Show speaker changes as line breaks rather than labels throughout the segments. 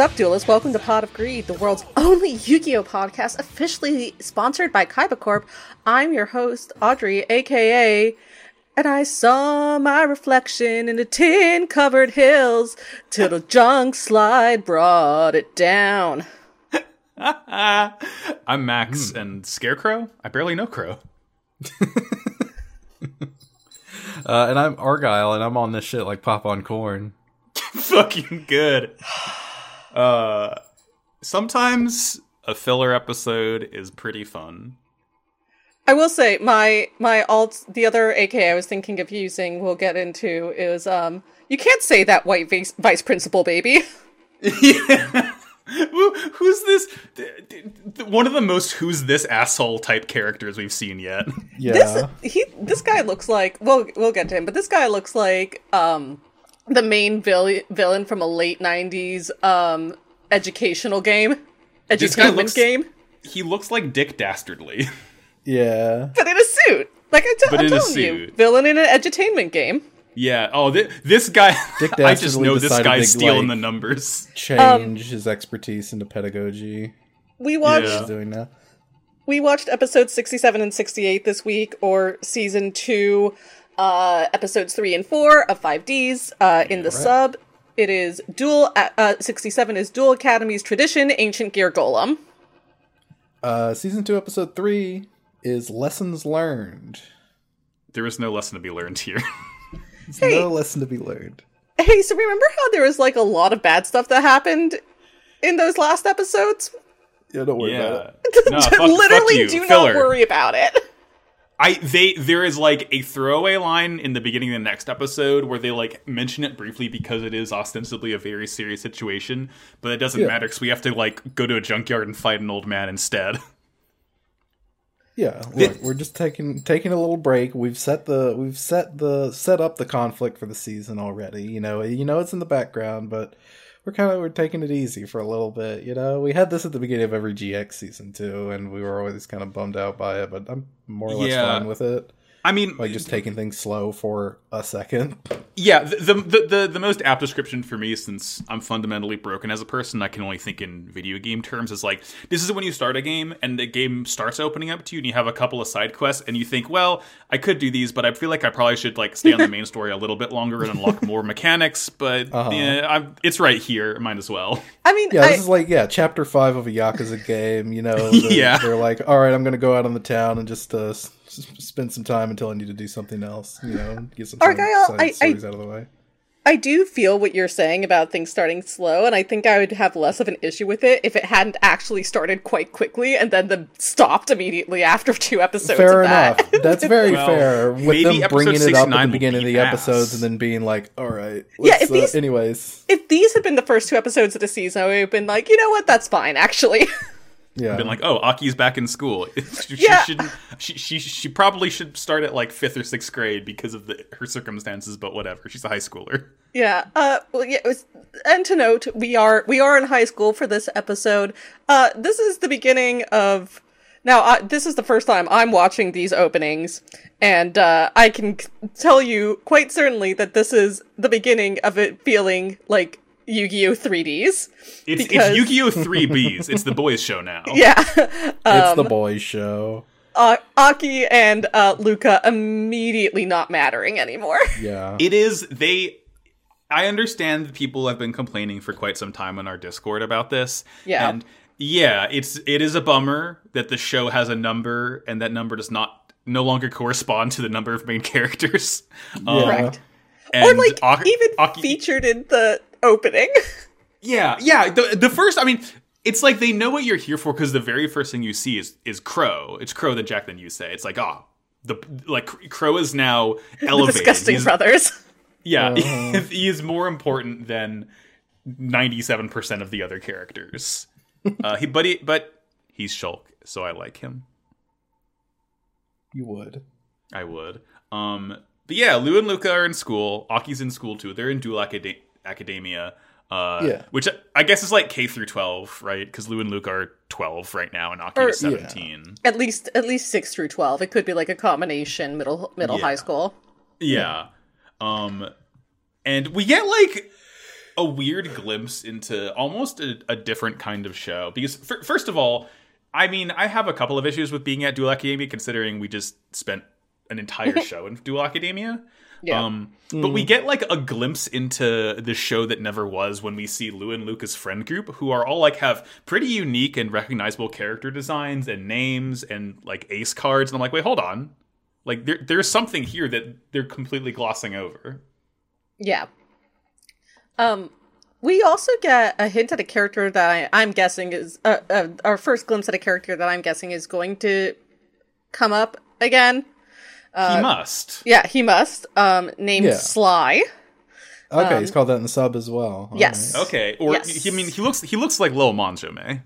up, duelists? Welcome to Pot of Greed, the world's only Yu-Gi-Oh podcast, officially sponsored by Kaiba Corp. I'm your host, Audrey, aka and I saw my reflection in the tin-covered hills till the junk slide brought it down.
I'm Max and Scarecrow. I barely know Crow.
Uh, and I'm Argyle, and I'm on this shit like pop on corn.
Fucking good. Uh, sometimes a filler episode is pretty fun.
I will say my my alt the other AK I was thinking of using we'll get into is um you can't say that white vice, vice principal baby.
Who, who's this? th- th- th- One of the most who's this asshole type characters we've seen yet.
Yeah.
This he this guy looks like well we'll get to him, but this guy looks like um the main vil- villain from a late '90s um educational game,
This guy looks-
game,
He looks like Dick Dastardly.
yeah.
but in a suit. Like I t-
But
I'm
in a
telling you, villain in an edutainment game.
yeah. Oh, thi- this guy.
Dick
I just know this
decided
guy's
to,
stealing
like-
the numbers.
Change his expertise into pedagogy.
We watched
Yeah.
Doing now.
we watched episodes 67 and 68 this week or season 2 uh episodes 3 and 4 of 5ds uh in the sub it is dual uh, uh 67 is duel academy's tradition ancient gear golem
Uh, season two, episode three is lessons learned.
There is no lesson to be learned here.
There's no lesson to be learned.
hey so remember how there was like a lot of bad stuff that happened in those last episodes
Yeah, don't worry about
yeah.
it.
No, fuck- fuck
literally
you.
do
Filler.
not worry about it
I they there is like a throwaway line in the beginning of the next episode where they like mention it briefly because it is ostensibly a very serious situation, but it doesn't
Yeah.
matter because we have to like go to a junkyard and fight an old man instead.
Yeah, look, we're just taking taking a little break. We've set the we've set the set up the conflict for the season already. You know, you know it's in the background, but we're kind of we're taking it easy for a little bit. You know, we had this at the beginning of every GX season too, and we were always kind of bummed out by it. But I'm more or less
Yeah.
fine with it.
I mean,
Like just taking things slow for a second.
yeah, the, the the the the most apt description for me, since I'm fundamentally broken as a person, I can only think in video game terms. Is like this is when you start a game and the game starts opening up to you, and you have a couple of side quests, and you think, well, I could do these, but I feel like I probably should like stay on the main story a little bit longer and unlock more mechanics. But
Uh-huh.
yeah, I'm, it's right here. Might as well.
i mean
Yeah,
I,
this is like yeah, chapter five of a Yakuza game. You know, they're,
Yeah.
they're like, all right, I'm gonna go out on the town and just uh, s- s- spend some time until I need to do something else. You know, get some side,
Argyle,
side
I- I-
stories out of the way.
I do feel what you're saying about things starting slow, and I think I would have less of an issue with it if it hadn't actually started quite quickly and then the stopped immediately after two episodes.
Fair
of that.
enough. That's very
Well,
fair. With them bringing it up at the beginning of the
ass.
episodes and then being like, all right,
Yeah,
let's,
if these-
uh, anyways,
if these had been the first two episodes of the season, I would have been like, you know what, that's fine, actually.
yeah,
Been like, oh, Aki's back in school. she,
Yeah.
she shouldn't. She, she she probably should start at like fifth or sixth grade because of the, her circumstances. But whatever, she's a high schooler.
yeah. Uh. Well, yeah. It was, and to note, we are we are in high school for this episode. Uh. This is the beginning of. Now, uh, this is the first time I'm watching these openings, and uh, I can c- tell you quite certainly that this is the beginning of it feeling like Yu-Gi-Oh! 3Ds.
It's
Because-
it's Yu-Gi-Oh! Three Bs. It's the boys' show now.
Yeah.
it's the boys' show.
uh, Aki and uh, Luca immediately not mattering anymore.
Yeah,
It is they. I understand that people have been complaining for quite some time on our Discord about this.
Yeah.
and yeah, it's it is a bummer that the show has a number and that number does not no longer correspond to the number of main characters. Um,
Correct.
and
or like
Aki-
even
Aki-
featured in the opening.
Yeah, yeah. The the first, I mean, it's like they know what you're here for because the very first thing you see is is Crow. It's Crow then Jack then Yusei. It's like ah, the like Crow is now elevated.
Disgusting
He's-
brothers.
Yeah,
Uh-huh.
he is more important than ninety seven percent of the other characters. uh, he but he but he's Shulk, so I like him.
you would.
I would. Um, but yeah, Lou and Luca are in school. Aki's in school too. They're in Duel Acad- Academia. Uh,
Yeah.
which I guess is like K through twelve, right? Because Lou and Luke are twelve right now, and Aki
Or-
is seventeen.
At least at least six through twelve. It could be like a combination middle middle
Yeah.
high school.
Yeah. Um and we get like a weird glimpse into almost a, a different kind of show because fir- first of all, I mean, I have a couple of issues with being at Duel Academia considering we just spent an entire show in Duel Academia.
Yeah.
Um, but we get like a glimpse into the show that never was when we see Lou and Luca's friend group, who are all like have pretty unique and recognizable character designs and names and like ace cards. And I'm like, wait, hold on. Like there, there's something here that they're completely glossing over.
Yeah. Um, we also get a hint at a character that I, I'm guessing is uh, uh, our first glimpse at a character that I'm guessing is going to come up again.
He must.
Yeah, he must. Um, named
Yeah.
Sly.
Okay, he's called that in the sub as well. All
Yes.
right.
Okay. Or
Yes.
he, I mean, he looks he looks like Lil Manjome.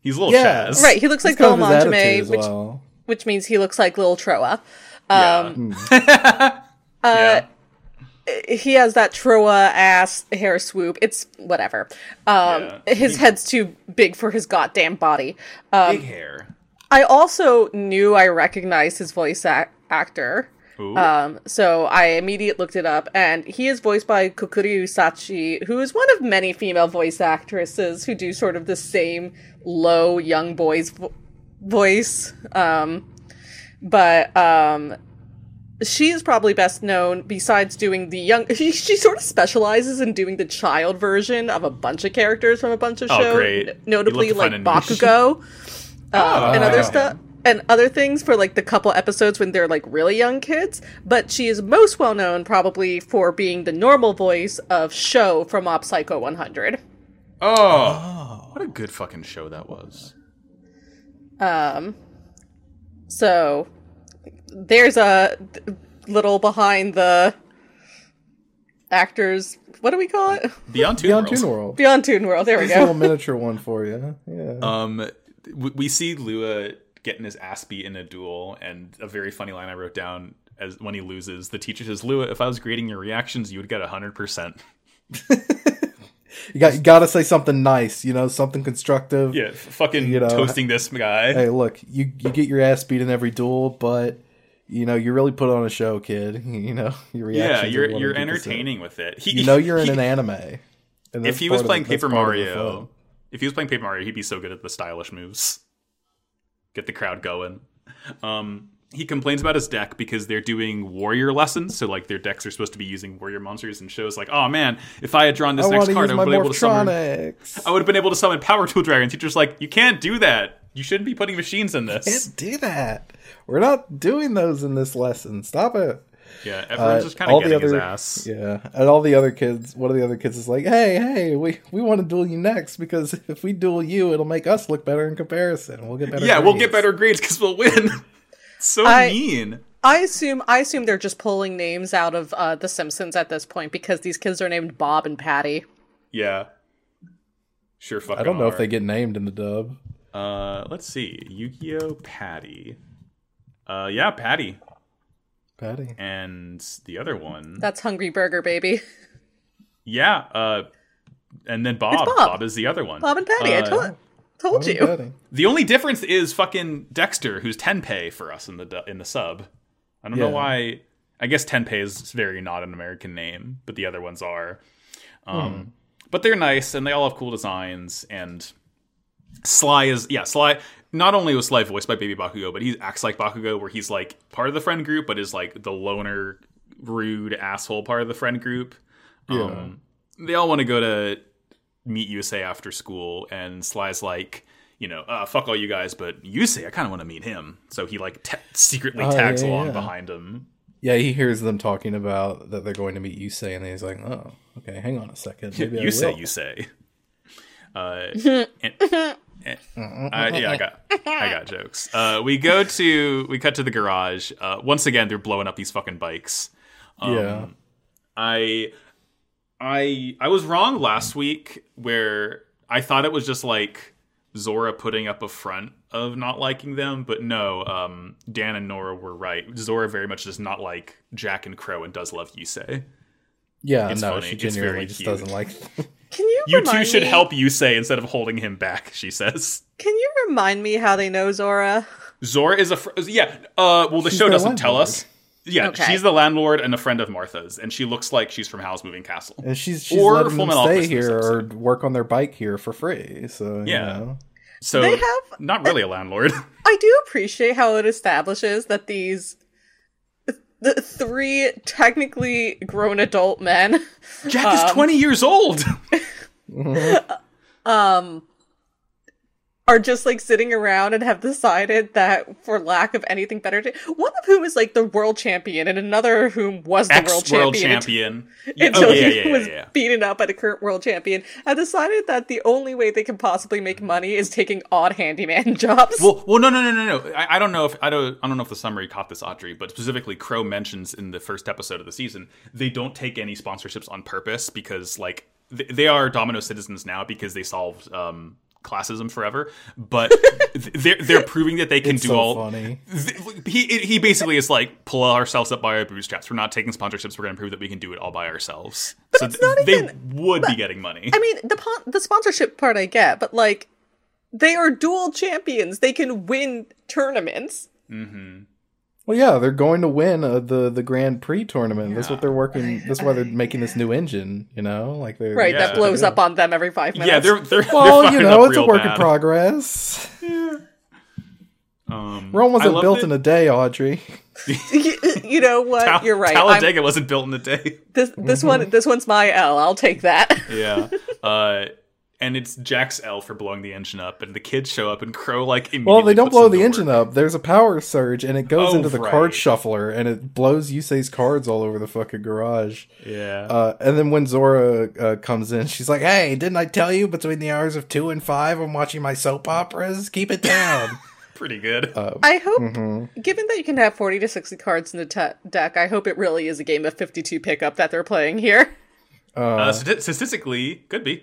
He's Lil
Yeah.
Chaz.
Right, he looks
It's
like Lil
kind Manjome, as
which
well.
which means he looks like Lil Trowa.
Yeah. yeah.
He has that Trowa ass hair swoop. It's whatever. Um,
Yeah.
his head's too big for his goddamn body. Um,
Big hair.
I also knew I recognized his voice ac- actor.
Ooh.
Um, so I immediately looked it up, and he is voiced by Kokuryu Sachi, who is one of many female voice actresses who do sort of the same low young boy's vo- voice. Um, but um, she is probably best known besides doing the young. She, she sort of specializes in doing the child version of a bunch of characters from a bunch of
Oh,
shows,
great.
n- notably like
to find a.
Bakugo um, and
Oh,
other
yeah.
stuff and other things for like the couple episodes when they're like really young kids but she is most well known probably for being the normal voice of Sho from Mob Psycho 100
Oh, what a good fucking show that was.
um so there's a little behind the actors what do we call it
Beyond Two
Beyond
Worlds.
Toon World.
beyond toon world there we
go. a little miniature one for you. Yeah.
Um, we, we see Lua getting his ass beat in a duel, and a very funny line I wrote down as when he loses, the teacher says, "Lua, if I was grading your reactions, you would get hundred percent."
you got you got to say something nice, you know, something constructive.
Yeah, fucking
You know,
toasting this guy.
Hey, look, you you get your ass beat in every duel, but you know you really put on a show, kid. You know your
yeah, you're you're entertaining with it. He,
You know you're in an anime.
If he was playing Paper
part of the
Mario, if he was playing Paper Mario, he'd be so good at the stylish moves. Get the crowd going. Um, he complains about his deck because they're doing warrior lessons, so like their decks are supposed to be using warrior monsters, and shows like, oh man, if I had drawn this
I
next card, I would have been able to summon. I would have been able to summon Power Tool Dragon. Teacher's like, you can't do that. You shouldn't be putting machines in this.
Can't do that. We're not doing those in this lesson. Stop it.
Yeah, everyone's
Uh,
just kind of
all the
getting his
other-
ass.
Yeah, and all the other kids. One of the other kids is like, "Hey, hey, we we want to duel you next because if we duel you, it'll make us look better in comparison. We'll get better.
Yeah, we'll get better grades because we'll win. so
I-
mean.
I assume I assume they're just pulling names out of uh, the Simpsons at this point because these kids are named Bob and Patty
Yeah. Sure fucking
I don't know if they get named in the dub.
Uh, let's see. Yu-Gi-Oh! Patty. Uh, yeah, Patty.
Patty.
And the other one.
that's Hungry Burger baby
Yeah, uh, and then Bob.
Bob.
Bob is the other one.
Bob and Patty I
Uh,
told told
Patty,
you
The only difference is fucking Dexter, who's Tenpei for us in the in the sub. I don't know why. I guess Tenpei is very not an American name, but the other ones are. Um,
Hmm.
But they're nice and they all have cool designs. And Sly is yeah, Sly. Not only was Sly voiced by Baby Bakugo, but he acts like Bakugo, where he's like part of the friend group, but is like the loner, rude asshole part of the friend group. Um, they all want to go to meet Yusei after school, and Sly's like, you know, uh, fuck all you guys, but Yusei, I kind of want to meet him. So he like ta secretly
Oh,
tags
yeah,
along
yeah.
behind him.
Yeah, he hears them talking about that they're going to meet Yusei, and he's like, "Oh, okay, hang on a second. Maybe I
Yusei,
will."
Yusei. Uh, and- uh, yeah, I got, I got jokes. Uh, we go to, we cut to the garage. Uh, once again, they're blowing up these fucking bikes. Um,
yeah,
I I I was wrong last week where I thought it was just like Zora putting up a front of not liking them, but no, um, Dan and Nora were right. Zora very much does not like Jack and Crow and does love Yusei.
Yeah,
It's
no,
funny.
she genuinely just
cute.
doesn't like.
Can you
You two should
me-
help Yusei instead of holding him back, she says.
Can you remind me how they know Zora?
Zora is a fr- yeah. Uh, well, the
She's
show
their
doesn't tell us. Yeah,
Okay.
she's the landlord and a friend of Martha's, and she looks like she's from Howl's Moving Castle.
And she's she's
Or
letting
Full
them stay here or work on their bike here for free. So
Yeah.
you know.
So
They have-
not really a landlord.
I do appreciate how it establishes that these the three technically grown adult men
Jack is twenty years old.
um are just like sitting around and have decided that for lack of anything better to one of whom is like the world champion and another of whom was the world
world
champion,
champion. Yeah,
until
oh, yeah,
he
yeah,
was beaten up by the current world champion have decided that the only way they can possibly make money is taking odd handyman jobs
Well, well, no, no, no, no, no. I, I don't know if I don't. I don't know if the summary caught this, Audrey, but specifically, Crow mentions in the first episode of the season they don't take any sponsorships on purpose because, like, they are Domino citizens now because they solved um, classism forever. But they're they're proving that they can
It's
do
so
all.
funny.
Th- He he basically is like pull ourselves up by our bootstraps. We're not taking sponsorships. We're going to prove that we can do it all by ourselves. so
it's not
they
even-
would be getting money.
I mean, the pon- the sponsorship part I get, but like, they are dual champions. They can win tournaments. Mm-hmm.
Well, yeah, they're going to win uh, the the Grand Prix tournament. That's what they're working. That's why they're making this new engine. You know, like they're
Right,
Yeah.
that blows up on them every five minutes.
yeah, they're they're they're
Well, you know, it's a
real
work in
bad.
progress.
Um,
Rome wasn't built
that-
in a day, Audrey.
you, you know what?
Tal-
You're right. I'm-
Talladega wasn't built in a day.
this this
Mm-hmm.
one this one's my L. I'll take that.
Yeah. uh, and it's Jack's L for blowing the engine up, and the kids show up, and Crow like immediately.
Well, they don't blow
in
the
work.
engine up. There's a power surge, and it goes
Oh,
into the
right.
card shuffler, and it blows Yusei's cards all over the fucking garage.
Yeah.
Uh, and then when Zora uh, comes in, she's like, "Hey, didn't I tell you between the hours of two and five, I'm watching my soap operas? Keep it down."
Pretty good.
uh,
I hope,
mm-hmm.
given that you can have forty to sixty cards in the te- deck, I hope it really is a game of fifty-two pickup that they're playing here.
uh, stati- statistically, could be.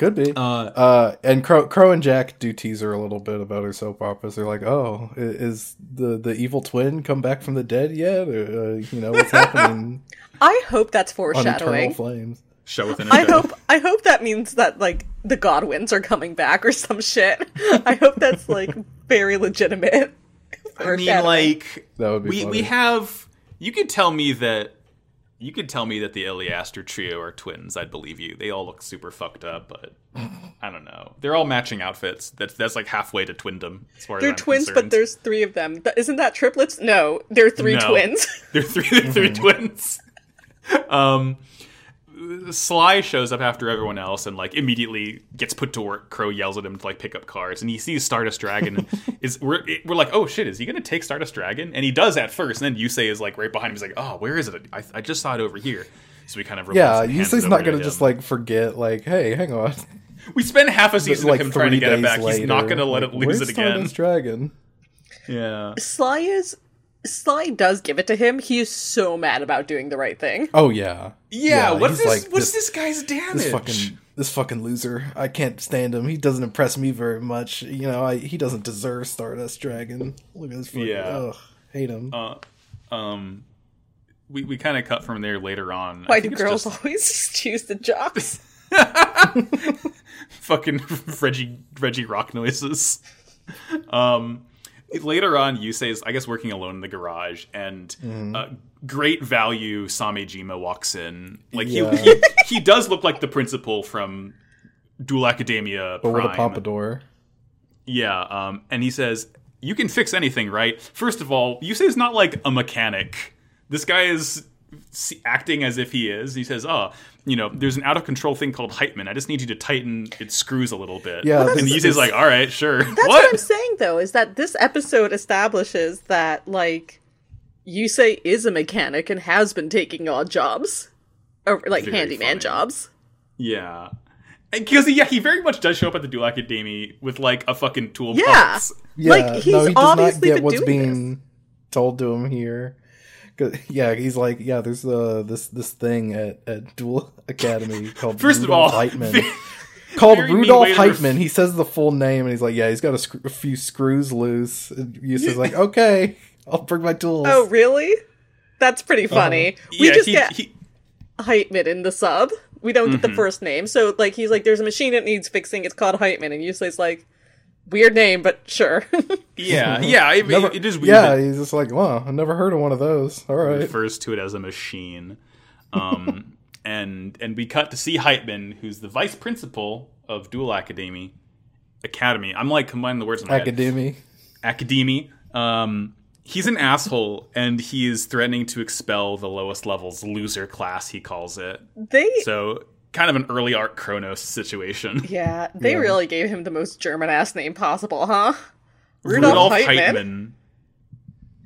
Could be. Uh, and Crow, Crow and Jack do tease her a little bit about her soap operas. They're like, "Oh, is the the evil twin come back from the dead yet? Or, uh, you know, what's happening
I hope that's
on Eternal
foreshadowing.
Flames?"
Show within a
I
show.
hope I hope that means that like the Godwins are coming back or some shit. I hope that's like very legitimate.
I mean, like
That would be
we
funny.
we have. You could tell me that. You could tell me that the Iliaster trio are twins. I'd believe you. They all look super fucked up, but I don't know. They're all matching outfits. That's that's like halfway to twindom. As far
they're
I'm
twins, but there's three of them. Th- Isn't that triplets? No, they're three
No.
twins.
They're three. They're three twins. Um, Sly shows up after everyone else and like immediately gets put to work. Crow yells at him to like pick up cards, and he sees Stardust Dragon. and is we're we're like, oh shit, is he gonna take Stardust Dragon? And he does at first, and then Yusei is like right behind him. He's like, oh, where is it? I, I just saw it over here. So we kind of
Yeah,
relents and hands
Yusei's not gonna
to
just like forget. Like, hey, hang on.
we spend half a season
like
of him trying to get it
days
back. He's not gonna let
like,
it lose it again.
Stardust Dragon.
Yeah.
Sly is Sly does give it to him. He is so mad about doing the right thing.
Oh yeah,
Yeah, what's this?
like,
what's this, guy's damage?
This fucking this fucking loser. I can't stand him. He doesn't impress me very much. You know, I, he doesn't deserve Stardust Dragon. Look at this fucking.
Yeah.
Ugh, hate him.
uh, um, we we kind of cut from there later on. I
Why do girls
just
always choose the jocks?
fucking Reggie Reggie rock noises? Um, later on, Yusei's I guess working alone in the garage, and
Mm-hmm.
uh, great value Samejima walks in. Like
Yeah.
he, he he does look like the principal from Duel Academia,
but with a
Prime.
pompadour.
Yeah, um, and he says, "You can fix anything, right?" First of all, Yusei is not like a mechanic. This guy is acting as if he is. He says, "Oh, you know, there's an out of control thing called Heitman. I just need you to tighten its screws a little bit."
Yeah,
and
this
Yusei's
is-
like, "All right, sure."
That's what? I'm saying though, is that this episode establishes that like Yusei is a mechanic and has been taking odd jobs. Or like
Very
handyman
funny.
jobs.
Yeah. Because yeah, he very much does show up at the Duel Academy with like a fucking toolbox.
Yeah.
Yeah,
Like, he's
no, he does not
obviously
get
been
what's
doing
being told to him here. 'Cause- Yeah, he's like, yeah, there's uh, this this thing at, at Duel Academy called
First of
Rudolph
all,
Lightman. called
very mean
Rudolph
way ref-
Heitman. He says the full name, and he's like, "Yeah, he's got a, screw- a few screws loose." And Yusei's like, "Okay, I'll bring my tools."
Oh, really? That's pretty funny. We
yeah,
just
he,
get
he,
Heitman in the sub. We don't
Mm-hmm.
get the first name. So, like, he's like, there's a machine that needs fixing. It's called Heitman. And Yusei's like, weird name, but sure.
yeah, yeah. I mean,
Never-
it is weird.
yeah, he's just like, "Wow, I've never heard of one of those." All right, he
refers to it as a machine. Um, and and we cut to see Heitman, who's the vice principal of Duel Academy. Academy. I'm like combining the words in my head.
academy.
Academy. Um, he's an asshole, and he is threatening to expel the lowest levels loser class. He calls it.
they,
So kind of an early art Kronos situation.
yeah, they
Yeah.
really gave him the most German ass name possible, huh?
Rudolph
Heitman.
Heitman.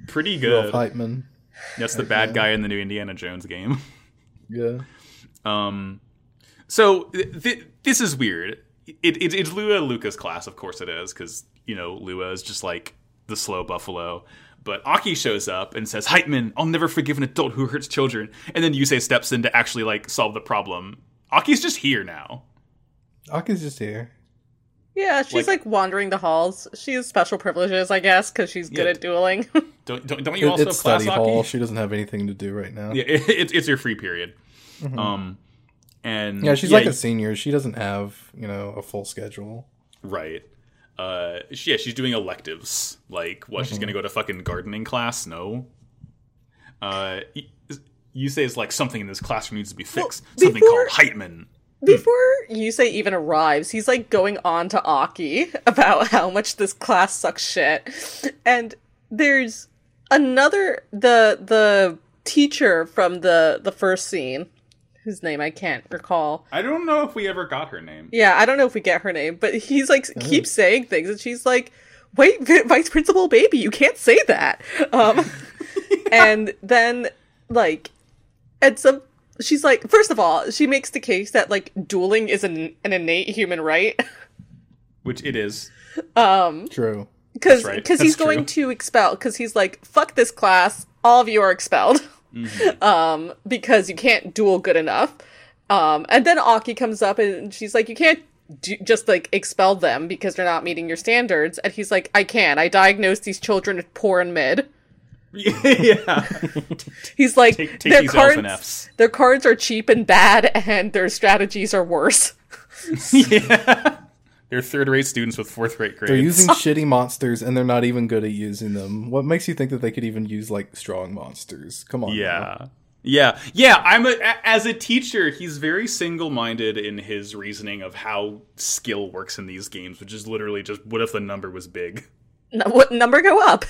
Pretty
Rudolph
good.
Heitman.
That's the bad guy in the new Indiana Jones game.
Yeah.
Um, so th- th- this is weird. It, it, it's Lua Luca's class, of course it is, because you know Lua is just like the slow buffalo. But Aki shows up and says, "Heitman, I'll never forgive an adult who hurts children." And then Yusei steps in to actually like solve the problem. Aki's just here now.
Aki's just here.
Yeah, she's
Like-
like, wandering the halls. She has special privileges, I guess, because she's good
Yeah.
at dueling.
Don't don't, don't you also
it's
class
study
Aki?
hall. She doesn't have anything to do right now.
Yeah, it, it's it's your free period. Um, and
Mm-hmm. Yeah, she's like a senior. She doesn't have, you know, a full schedule.
Right. Uh, she, yeah, she's doing electives. Like, what? She's gonna go to fucking gardening class? No. Uh, y- you say it's like something in this classroom needs to be fixed. something
before-
called Heitman.
Before Yusei even arrives, he's like going on to Aki about how much this class sucks shit. And there's another the the teacher from the the first scene whose name I can't recall.
I don't know if we ever got her name.
Yeah, I don't know if we get her name, but he's like keeps saying things and she's like, "Wait, vi- vice principal baby, you can't say that." Um and then like at some she's like first of all, she makes the case that like dueling is an, an innate human right
Which it is.
um True.
cuz
That's right.
cuz he's
That's
going to expel cuz he's like, "Fuck this class, all of you are expelled."
Mm-hmm.
um because you can't duel good enough. Um and then Aki comes up and she's like, "You can't do, just like expel them because they're not meeting your standards." And he's like, "I can. I diagnosed these children as poor and mid."
yeah.
He's like,
Take- take
their
these
cards,
elephant Fs."
their cards are cheap and bad, and their strategies are worse.
yeah. They're third-rate students with fourth-rate grades.
They're using shitty monsters and they're not even good at using them. What makes you think that they could even use like strong monsters? Come on. now.
Yeah. Yeah. Yeah, I'm a, a- as a teacher, he's very single-minded in his reasoning of how skill works in these games, which is literally just what if the number was big?
N- what number go up?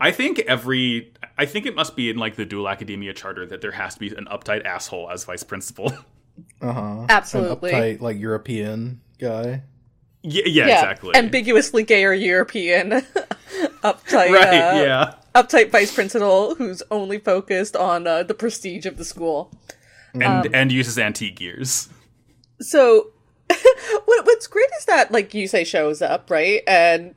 I think every I think it must be in like the Duel Academia charter that there has to be an uptight asshole as vice principal.
Uh-huh.
Absolutely.
An uptight, like European guy.
yeah, yeah, exactly.
Ambiguously gay or European, uptight,
right,
uh,
yeah.
uptight vice principal who's only focused on uh, the prestige of the school.
And
um,
and uses antique gears.
So, what, what's great is that like Yusei shows up, right? And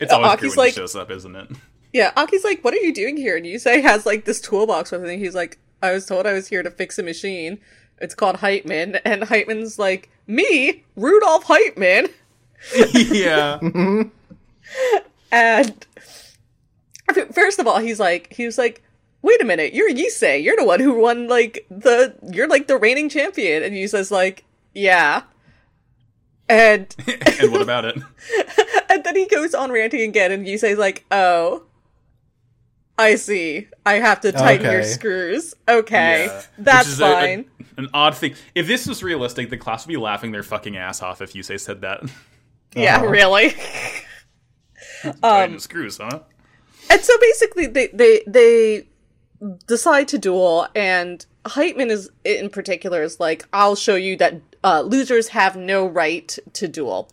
It's always
Aki's
great when
like-
he shows up, isn't it?
Yeah, Aki's like, "What are you doing here?" And Yusei has like this toolbox with him. He's like, "I was told I was here to fix a machine. It's called Heitman." And Heitman's like, "Me, Rudolph Heitman."
yeah.
And first of all, he's like, he was like, "Wait a minute, you're Yusei. You're the one who won like the. You're like the reigning champion." And Yusei's like, "Yeah." And
and what about it?
and then he goes on ranting again, and Yusei's like, "Oh." I see. I have to tighten your screws. Okay.
Yeah.
That's
Which is a- a-
fine.
an odd thing. If this was realistic, the class would be laughing their fucking ass off if Yusei said that.
Yeah,
Uh-huh.
really.
Tighten screws, huh?
and so basically, they they they decide to duel, and Heitman is in particular is like, "I'll show you that uh, losers have no right to duel,"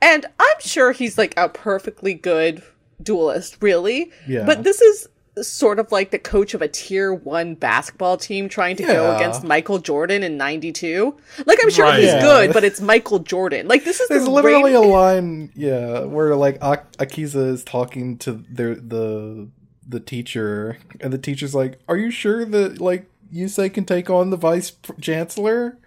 and I'm sure he's like a perfectly good duelist, really.
Yeah.
But this is sort of like the coach of a tier one basketball team trying to go against Michael Jordan in '92. Like, I'm sure
Right.
he's
Yeah.
good, but it's Michael Jordan. Like, this is
There's
the
literally
reign-
a line, yeah, where like Ak- Akiza is talking to their the the teacher, and the teacher's like, "Are you sure that like Yusei can take on the vice chancellor?"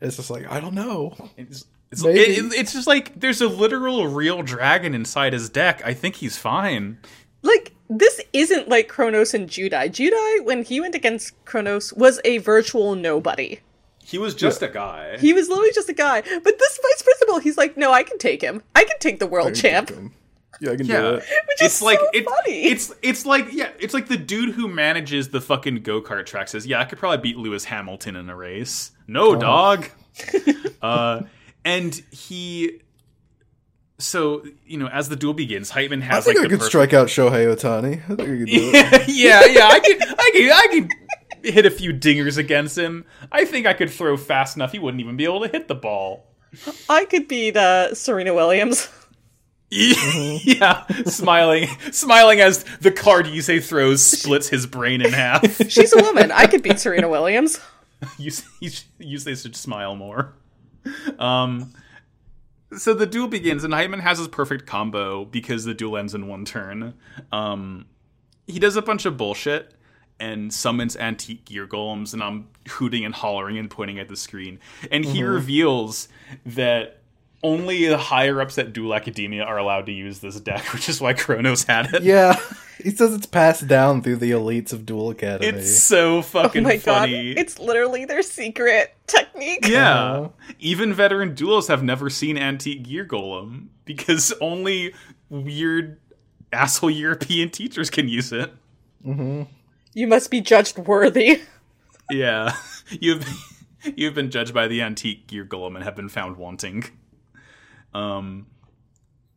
It's just like I don't know.
It's- It's,
Maybe.
it- it- it's just like there's a literal real dragon inside his deck. I think he's fine.
Like, this isn't like Kronos and Judai. Judai, when he went against Kronos, was a virtual nobody.
He was just a guy.
He was literally just a guy. But this vice principal, he's like, no, I can take him. I can take the world champ.
Yeah, I can do
yeah,
it.
Which
it's
is
like
so
it-
funny.
it's it's like yeah, it's like the dude who manages the fucking go kart track says, "Yeah, I could probably beat Lewis Hamilton in a race." No, dog. uh, and he, so you know, as the duel begins, Heitman
I
has
think
like
I
the
could
perfect-
strike out Shohei Ohtani. I think I could do it.
yeah, yeah, I can, I can, I can hit a few dingers against him. I think I could throw fast enough he wouldn't even be able to hit the ball.
I could beat uh, Serena Williams.
yeah, smiling, smiling as the card Yusei throws splits his brain in half.
She's a woman. I could beat Serena Williams.
Yusei, Yusei should smile more. Um, so the duel begins, and Heitman has his perfect combo because the duel ends in one turn. Um, he does a bunch of bullshit and summons antique gear golems, and I'm hooting and hollering and pointing at the screen. And he reveals that only the higher ups at Duel Academia are allowed to use this deck, which is why Kronos had it.
Yeah, he says it's passed down through the elites of Duel Academy.
It's so
Oh
fucking
my
funny.
god. It's literally their secret technique.
Yeah.
Uh-huh.
Even veteran duelists have never seen Antique Gear Golem because only weird asshole European teachers can use it.
You must be judged worthy.
Yeah. You've you've been judged by the Antique Gear Golem and have been found wanting. Um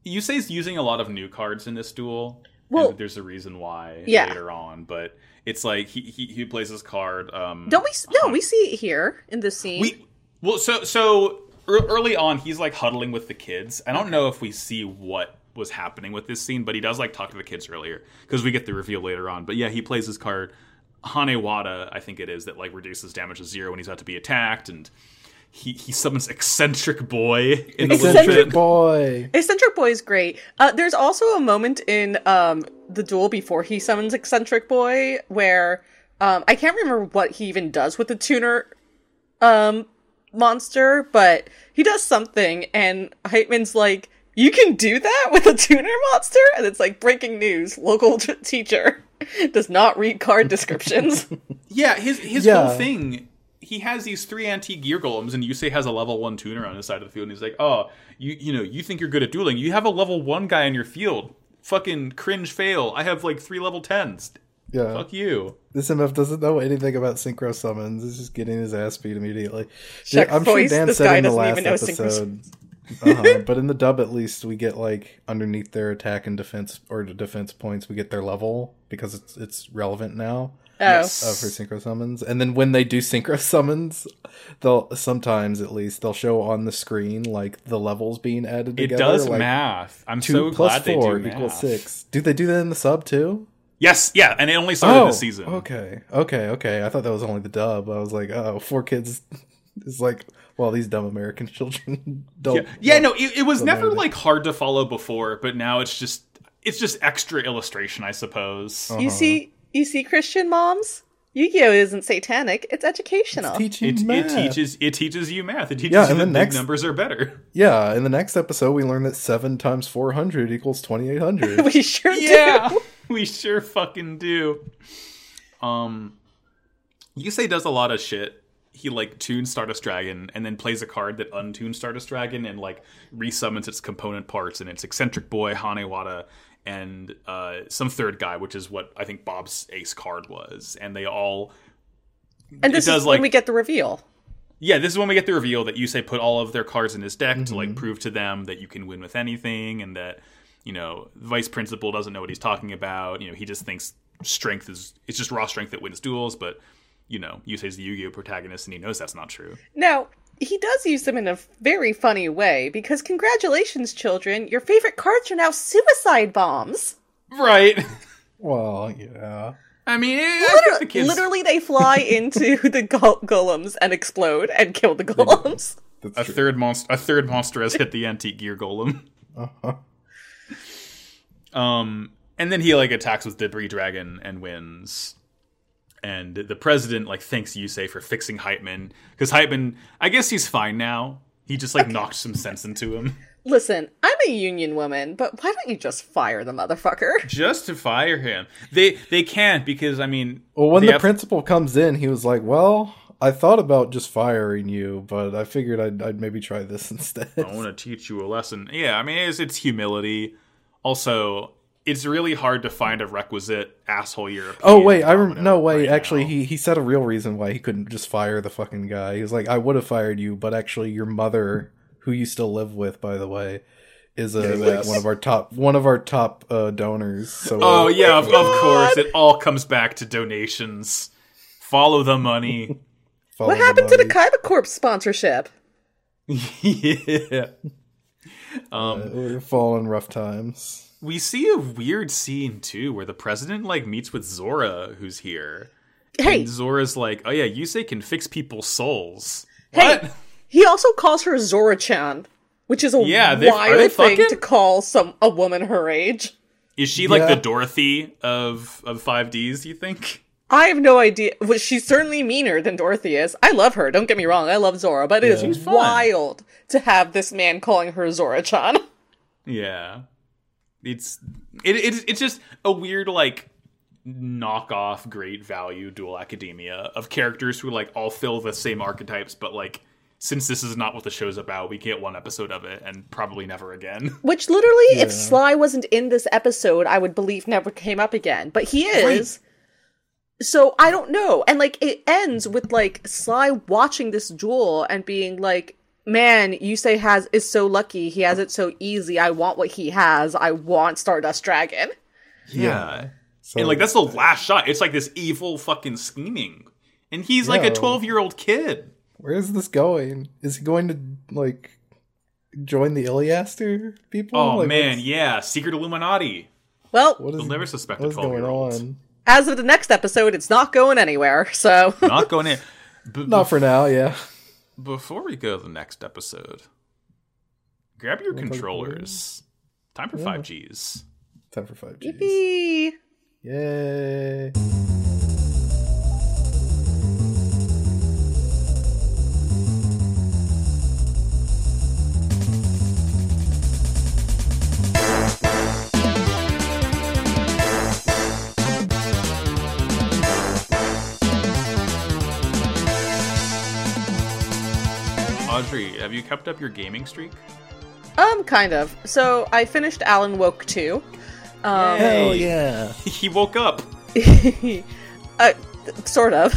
Yusei's using a lot of new cards in this duel.
Well-
there's a reason why
Yeah.
later on, but it's like he he, he plays his card um
Don't we? No, we see it here in this scene.
We well, so so early on, he's like huddling with the kids. I don't know if we see what was happening with this scene, but he does like talk to the kids earlier because we get the reveal later on. But yeah, he plays his card Hanewata, I think it is, that like reduces damage to zero when he's about to be attacked, and he he summons eccentric boy in the
Eccentric
bit.
boy.
Eccentric Boy is great. Uh, there's also a moment in um, the duel before he summons Eccentric Boy where um, I can't remember what he even does with the tuner um, monster, but he does something, and Heitman's like, "You can do that with a tuner monster," and it's like breaking news: local t- teacher does not read card descriptions.
Yeah, his his
Yeah.
whole thing. He has these three antique gear golems, and Yusei has a level one tuner on his side of the field. And he's like, "Oh, you you know, you think you're good at dueling? You have a level one guy on your field. Fucking cringe fail. I have like three level tens.
Yeah.
Fuck you."
This MF doesn't know anything about synchro summons. He's just getting his ass beat immediately.
Check
I'm sure
voice,
Dan
this
said in the last
even know synchro
episode. uh-huh, but in the dub, at least, we get like underneath their attack and defense or defense points, we get their level because it's it's relevant now
Yes.
uh, for synchro summons. And then when they do synchro summons, they'll sometimes at least they'll show on the screen like the levels being added
It
together.
does
like,
math. I'm
Two
so
plus
glad they
four
do math.
six. Do they do that in the sub too?
Yes, yeah, and it only started this season.
Oh, Okay, okay, okay. I thought that was only the dub. I was like, oh, four kids is like, well, these dumb American children don't.
Yeah, yeah no, it, it was never
know.
like hard to follow before, but now it's just it's just extra illustration, I suppose.
you see, you see, Christian moms. Yu-Gi-Oh isn't satanic; it's educational.
teaching
It, it teaches it teaches you math. It teaches
Yeah,
you that
the
big numbers are better.
Yeah, in the next episode, we learn that seven times four hundred equals twenty eight hundred.
we sure
Yeah,
do.
we sure fucking do. Um, Yusei does a lot of shit. He like tunes Stardust Dragon and then plays a card that untunes Stardust Dragon and like resummons its component parts and its eccentric boy Hanewata and uh, some third guy, which is what I think Bob's ace card was, and they all
And this
It does,
is when we get the reveal.
yeah, this is when we get the reveal that Yusei put all of their cards in his deck to
Mm-hmm.
like prove to them that you can win with anything, and that you know the vice principal doesn't know what he's talking about. You know, he just thinks strength is it's just raw strength that wins duels, but you know, Yusei's the Yu-Gi-Oh protagonist, and he knows that's not true.
Now, he does use them in a very funny way because congratulations, children, your favorite cards are now suicide bombs.
Right.
well, yeah.
I mean, I
Literally,
the kids.
literally they fly into the go- golems and explode and kill the golems.
That's
a
true.
third monster, a third monster has hit the antique gear golem.
Uh-huh.
Um, and then he like attacks with debris dragon and wins. And the president like thanks Yusei for fixing Heitman because Heitman, I guess he's fine now. He just like knocked some sense into him.
Listen, I'm a union woman, but why don't you just fire the motherfucker?
Just to fire him. They they can't because I mean
Well, when the
have-
principal comes in, he was like, "Well, I thought about just firing you, but I figured I'd, I'd maybe try this instead."
I want to teach you a lesson. Yeah, I mean, it's, it's humility. Also, it's really hard to find a requisite asshole European.
Oh wait, I rem- no wait.
right
actually,
now.
he he said a real reason why he couldn't just fire the fucking guy. He was like, "I would have fired you, but actually, your mother, who you still live with, by the way, is a like one of our top one of our top uh, donors." So
Oh
uh,
yeah, of, of course. It all comes back to donations. Follow the money.
follow
What happened to the
money.
Kaiba Corp sponsorship?
yeah. Um,
Uh, we're falling rough times.
We see a weird scene too, where the president like meets with Zora, who's here.
Hey,
And Zora's like, "Oh yeah, Yusei can fix people's souls."
Hey.
What?
he also calls her Zora-chan, which is a
Yeah, they-
wild thing
fucking?
to call some a woman her age.
Is she like
Yeah.
the Dorothy of of five Ds? You think?
I have no idea. Well, she's certainly meaner than Dorothy is. I love her. Don't get me wrong. I love Zora, but it
Yeah.
is wild to have this man calling her Zora-chan.
Yeah, it's it, it's it's just a weird like knockoff great value duel academia of characters who like all fill the same archetypes, but like since this is not what the show's about, we get one episode of it and probably never again.
Which literally, if Sly wasn't in this episode, I would believe never came up again. But he is. So I don't know. And like it ends with like Sly watching this duel and being like, Man, Yusei has is so lucky. He has it so easy. I want what he has. I want Stardust Dragon.
Yeah.
So,
And like that's the last shot. It's like this evil fucking scheming. And he's like a 12-year-old kid.
where is this going? Is he going to like join the Iliaster people?
Oh
Like,
man,
what's-
yeah, secret Illuminati.
Well,
what is
They'll never suspect a
what's going
12-year-old.
on?
as of the next episode, it's not going anywhere. So
Not going in. B-
Not for now, yeah.
Before we go to the next episode, grab your
Wanna
controllers. Time for
Yeah.
5Gs.
Time for five Gs.
Yippee.
Yay!
Audrey, have you kept up your gaming streak?
Um, kind of. So I finished Alan Wake 2. Um,
Hell yeah!
he woke up.
uh, sort of.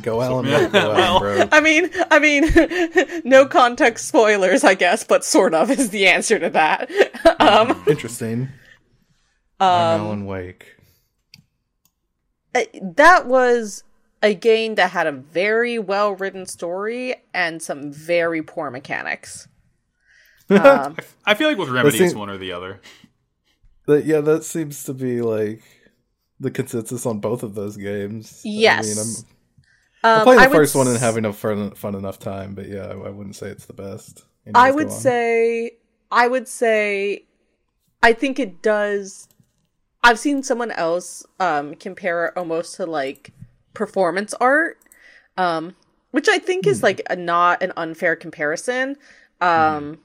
Go Alan, go
Well,
Alan, bro.
I mean, I mean, no context spoilers, I guess, but sort of is the answer to that. um,
Interesting.
um,
I'm Alan Wake.
uh, that was a game that had a very well written story and some very poor mechanics. Um,
I feel like with Remedy, it's one or the other.
That yeah, that seems to be like the consensus on both of those games.
Yes.
I mean, I'm,
um,
playing the
I
first one and having a fun, fun enough time, but yeah, I, I wouldn't say it's the best.
I would say, I would say, I think it does. I've seen someone else um, compare it almost to like performance art, um, which I think is like a, not an unfair comparison. Um,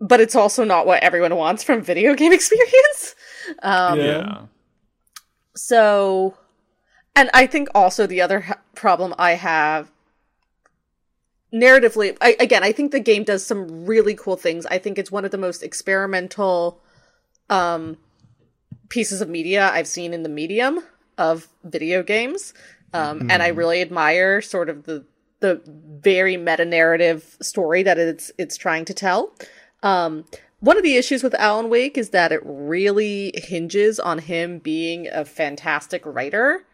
But it's also not what everyone wants from video game experience. Um,
Yeah.
Yeah.
so, and I think also the other ha- problem I have narratively, I, again, I think the game does some really cool things. I think it's one of the most experimental um, pieces of media I've seen in the medium of video games, um, and I really admire sort of the the very meta narrative story that it's it's trying to tell. Um, one of the issues with Alan Wake is that it really hinges on him being a fantastic writer.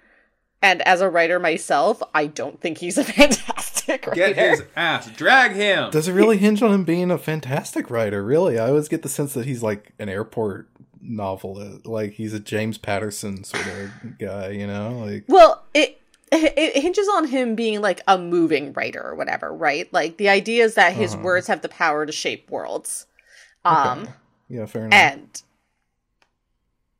And as a writer myself, I don't think he's a fantastic writer.
Get his ass. Drag him.
Does it really hinge on him being a fantastic writer? Really, I always get the sense that he's like an airport novelist, like he's a James Patterson sort of guy. You know, like
Well, it it hinges on him being like a moving writer or whatever, right? Like the idea is that his words have the power to shape worlds. Um
yeah, fair enough.
and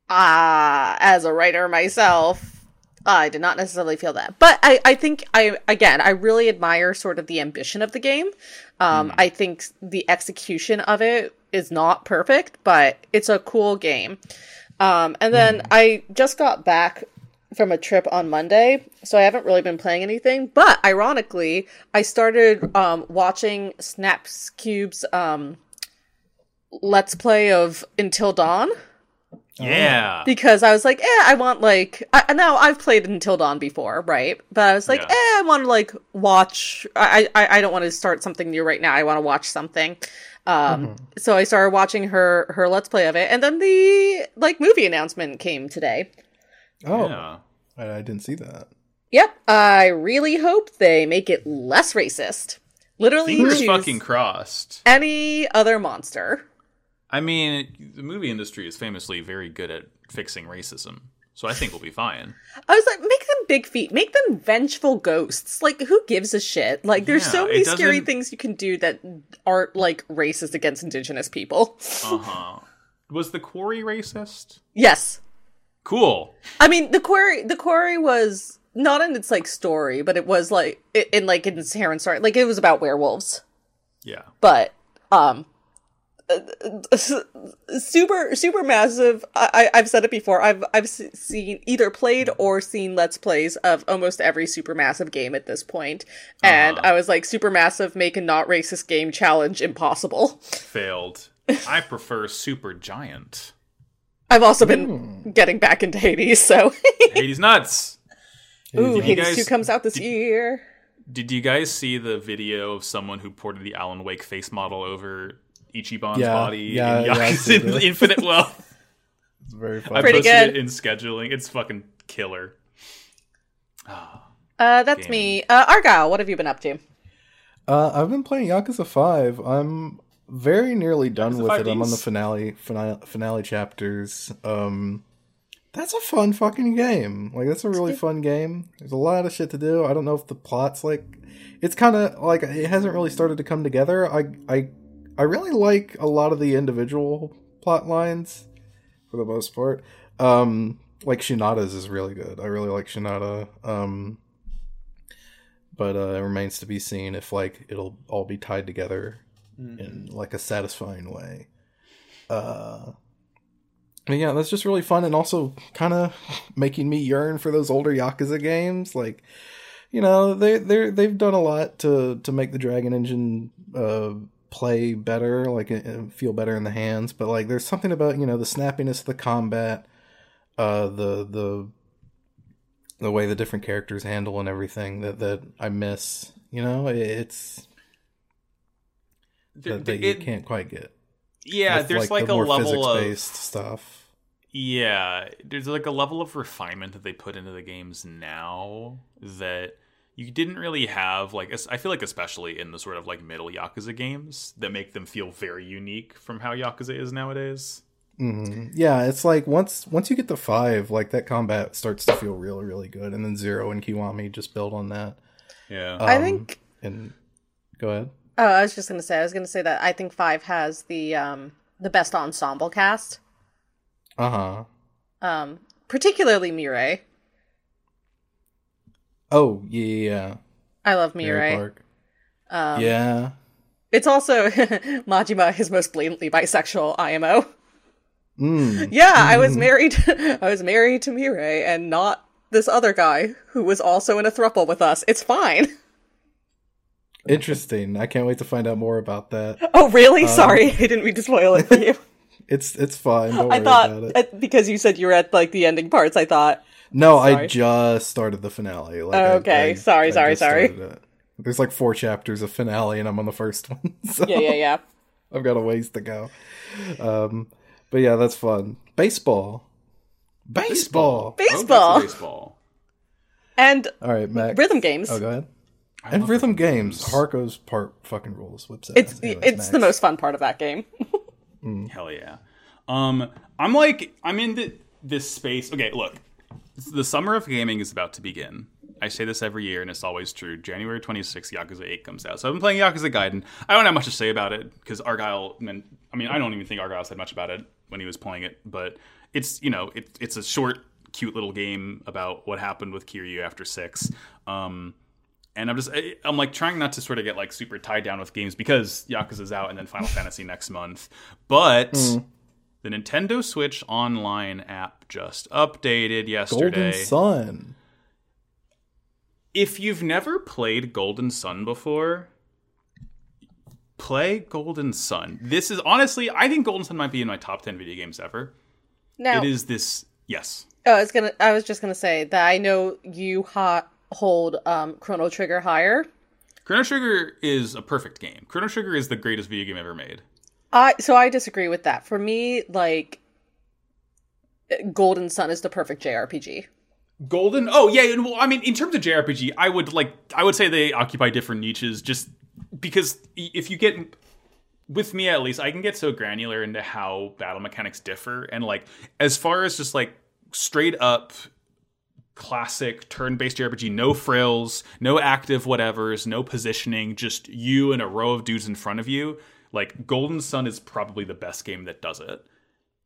uh as a writer myself, I did not necessarily feel that, but I, I think I again I really admire sort of the ambition of the game. Um, I think the execution of it is not perfect, but it's a cool game. Um, and then I just got back from a trip on Monday, so I haven't really been playing anything. But ironically, I started um, watching SnapCube's um, Let's Play of Until Dawn
Yeah.
because I was like, eh, I want like I, now I've played Until Dawn before, right? But I was like,
Yeah.
eh, I want to like watch. I I, I don't want to start something new right now. I want to watch something. Um, so I started watching her her Let's Play of it, and then the like movie announcement came today.
Oh,
Yeah.
I, I didn't see that.
Yep, I really hope they make it less racist. Literally,
Fingers fucking crossed.
any other monster.
I mean, the movie industry is famously very good at fixing racism, so I think we'll be fine.
I was like, make them big feet, make them vengeful ghosts. Like, who gives a shit? Like, there's
Yeah,
so many scary things you can do that aren't like racist against indigenous people.
Uh huh. Was the quarry racist?
yes,
Cool.
I mean the quarry. The quarry was not in its like story, but it was like in like in its inherent story. Like it was about werewolves,
Yeah.
but um. Super Supermassive I, I i've said it before i've i've seen either played or seen let's plays of almost every Supermassive game at this point and
Uh-huh.
i was like Supermassive make a not racist game challenge impossible
Failed. I prefer Supergiant.
i've also been getting back into hades so
Hades nuts.
ooh
Did
hades
guys-
2 comes out this year
Did you guys see the video of someone who ported the Alan Wake face model over Ichiban's
Yeah,
body
yeah,
in
yeah, I've seen
Infinite Wealth?
It's very
I
funny.
Pretty
posted
good.
it in scheduling. It's fucking killer.
uh that's
Game.
me uh argyle what have you been up to
Uh, I've been playing Yakuza Five. I'm very nearly done
Yakuza
with it. I'm on the finale, finale finale chapters. Um, that's a fun fucking game. Like that's a really fun game. There's a lot of shit to do. I don't know if the plot's like it's kind of like it hasn't really started to come together. I I I really like a lot of the individual plot lines for the most part. Um, like Shinada's is really good. I really like Shinada. Um, but uh, it remains to be seen if like it'll all be tied together in like a satisfying way. Uh, yeah, that's just really fun and also kind of making me yearn for those older Yakuza games. Like, you know, they they they've done a lot to to make the Dragon Engine uh, play better, like feel better in the hands. But like, there's something about you know the snappiness of the combat, uh, the the the way the different characters handle and everything that that I miss. You know, it- it's that, that you
It-
can't quite get.
yeah, there's like,
the
a level of
physics-based stuff.
Yeah, there's like a level of refinement that they put into the games now that you didn't really have. Like, I feel like especially in the sort of like middle Yakuza games that make them feel very unique from how Yakuza is nowadays.
hmm Yeah, it's like once once you get to five, like that combat starts to feel really really good, and then zero and Kiwami just build on that.
Yeah,
i
Um,
think
And go ahead.
oh i was just gonna say i was gonna say that i think five has the um the best ensemble cast
Uh huh.
um particularly mirai
Oh yeah,
i love
Mary
mirai
Park.
um
yeah.
It's also Majima, his most blatantly bisexual IMO.
Mm.
Yeah, I was married. I was married to Mirai, and not this other guy who was also in a thruple with us. It's fine.
Interesting. I can't wait to find out more about that.
Oh, really? Sorry, I didn't mean to spoil it for you.
It's it's fine. Don't worry
I thought
about it.
because you said you were at like the ending parts. I thought,
No, I just started the finale. Like,
Oh, okay.
I-
Sorry,
I
sorry, sorry.
There's like four chapters of finale, and I'm on the first one. So
yeah, yeah, yeah.
I've got a ways to go. Um, but yeah, that's fun. Baseball. Baseball.
Back to
Baseball
baseball.
and
All right, Max.
rhythm games.
Oh, go ahead.
I
And rhythm
rhythm
games. Haruka's part fucking rules. Whips
It's.
Anyways,
it's the most fun part of that game.
Hell yeah. Um, I'm like, I'm in the, this space. Okay, look, the summer of gaming is about to begin. I say this every year, and it's always true. January 26th, Yakuza 8 comes out. So I've been playing Yakuza Gaiden. I don't have much to say about it because Argyle. I mean, I don't even think Argyle said much about it when he was playing it. But it's you know, it, it's a short cute little game about what happened with Kiryu after six. Um, and I'm just I- I'm like trying not to sort of get like super tied down with games because Yakuza's out and then Final Fantasy next month. But the Nintendo Switch Online app just updated yesterday.
Golden Sun.
if you've never played Golden Sun before, play Golden Sun. This is honestly, I think Golden Sun might be in my top 10 video games ever.
Now,
It is this, yes.
oh, I was gonna, I was just gonna say that I know you ha- hold um, Chrono Trigger higher.
Chrono Trigger is a perfect game. Chrono Trigger is the greatest video game ever made.
I so I disagree with that. For me, like Golden Sun is the perfect JRPG.
Golden, oh yeah, well, I mean, in terms of JRPG, I would like, I would say they occupy different niches just because if you get with me at least, I can get so granular into how battle mechanics differ. And like, as far as just like straight up classic turn based JRPG, no frills, no active whatevers, no positioning, just you and a row of dudes in front of you. Like, Golden Sun is probably the best game that does it.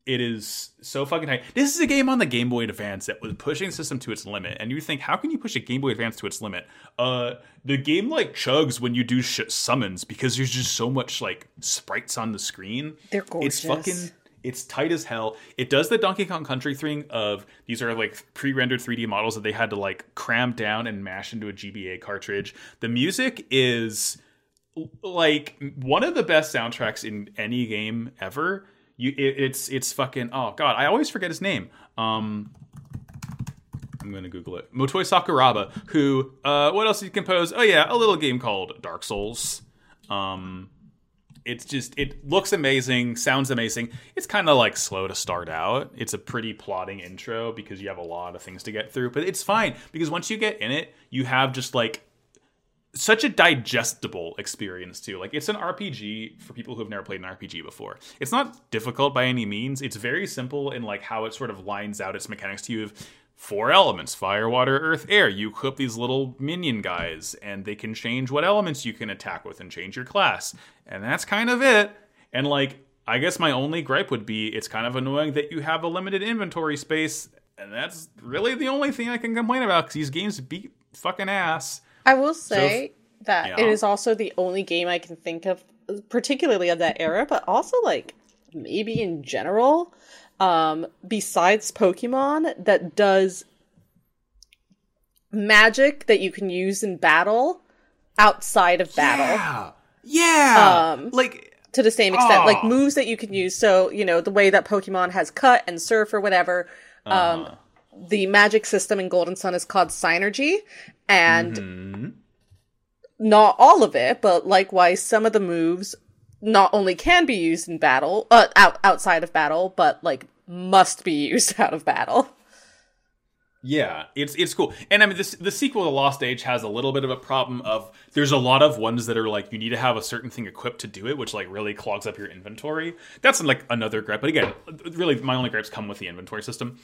It is so fucking high. This is a game on the Game Boy Advance that was pushing the system to its limit, and you think, how can you push a Game Boy Advance to its limit? Uh, the game like chugs when you do sh- summons because there's just so much like sprites on the screen.
They're gorgeous.
It's fucking it's tight as hell. It does the Donkey Kong Country thing of these are like pre-rendered 3D models that they had to like cram down and mash into a GBA cartridge. The music is like one of the best soundtracks in any game ever. You, it, it's it's fucking oh god, I always forget his name. Um, I'm gonna Google it. Motoi Sakuraba, who uh, what else did he compose? Oh yeah, a little game called Dark Souls. Um, it's just it looks amazing, sounds amazing. It's kind of like slow to start out. It's a pretty plotting intro because you have a lot of things to get through, but it's fine because once you get in it, you have just like such a digestible experience too. Like it's an RPG for people who have never played an RPG before. It's not difficult by any means. It's very simple in like how it sort of lines out its mechanics to you of four elements fire water earth air you equip these little minion guys and they can change what elements you can attack with and change your class and that's kind of it and like i guess my only gripe would be it's kind of annoying that you have a limited inventory space and that's really the only thing i can complain about because these games beat fucking ass
I will say that
Yeah.
it is also the only game I can think of, particularly of that era, but also like maybe in general, um, besides Pokemon, that does magic that you can use in battle outside of battle
yeah yeah
Um,
like
to the same extent, like moves that you can use. So you know the way that Pokemon has cut and surf or whatever. Um,
Uh-huh.
The magic system in Golden Sun is called Psynergy, and
Mm-hmm.
not all of it, but likewise, some of the moves not only can be used in battle, uh, out outside of battle, but like must be used out of battle.
Yeah, it's it's cool. And I mean this the sequel to Lost Age has a little bit of a problem of there's a lot of ones that are like you need to have a certain thing equipped to do it, which like really clogs up your inventory. That's like another gripe. But again, really my only gripes come with the inventory system.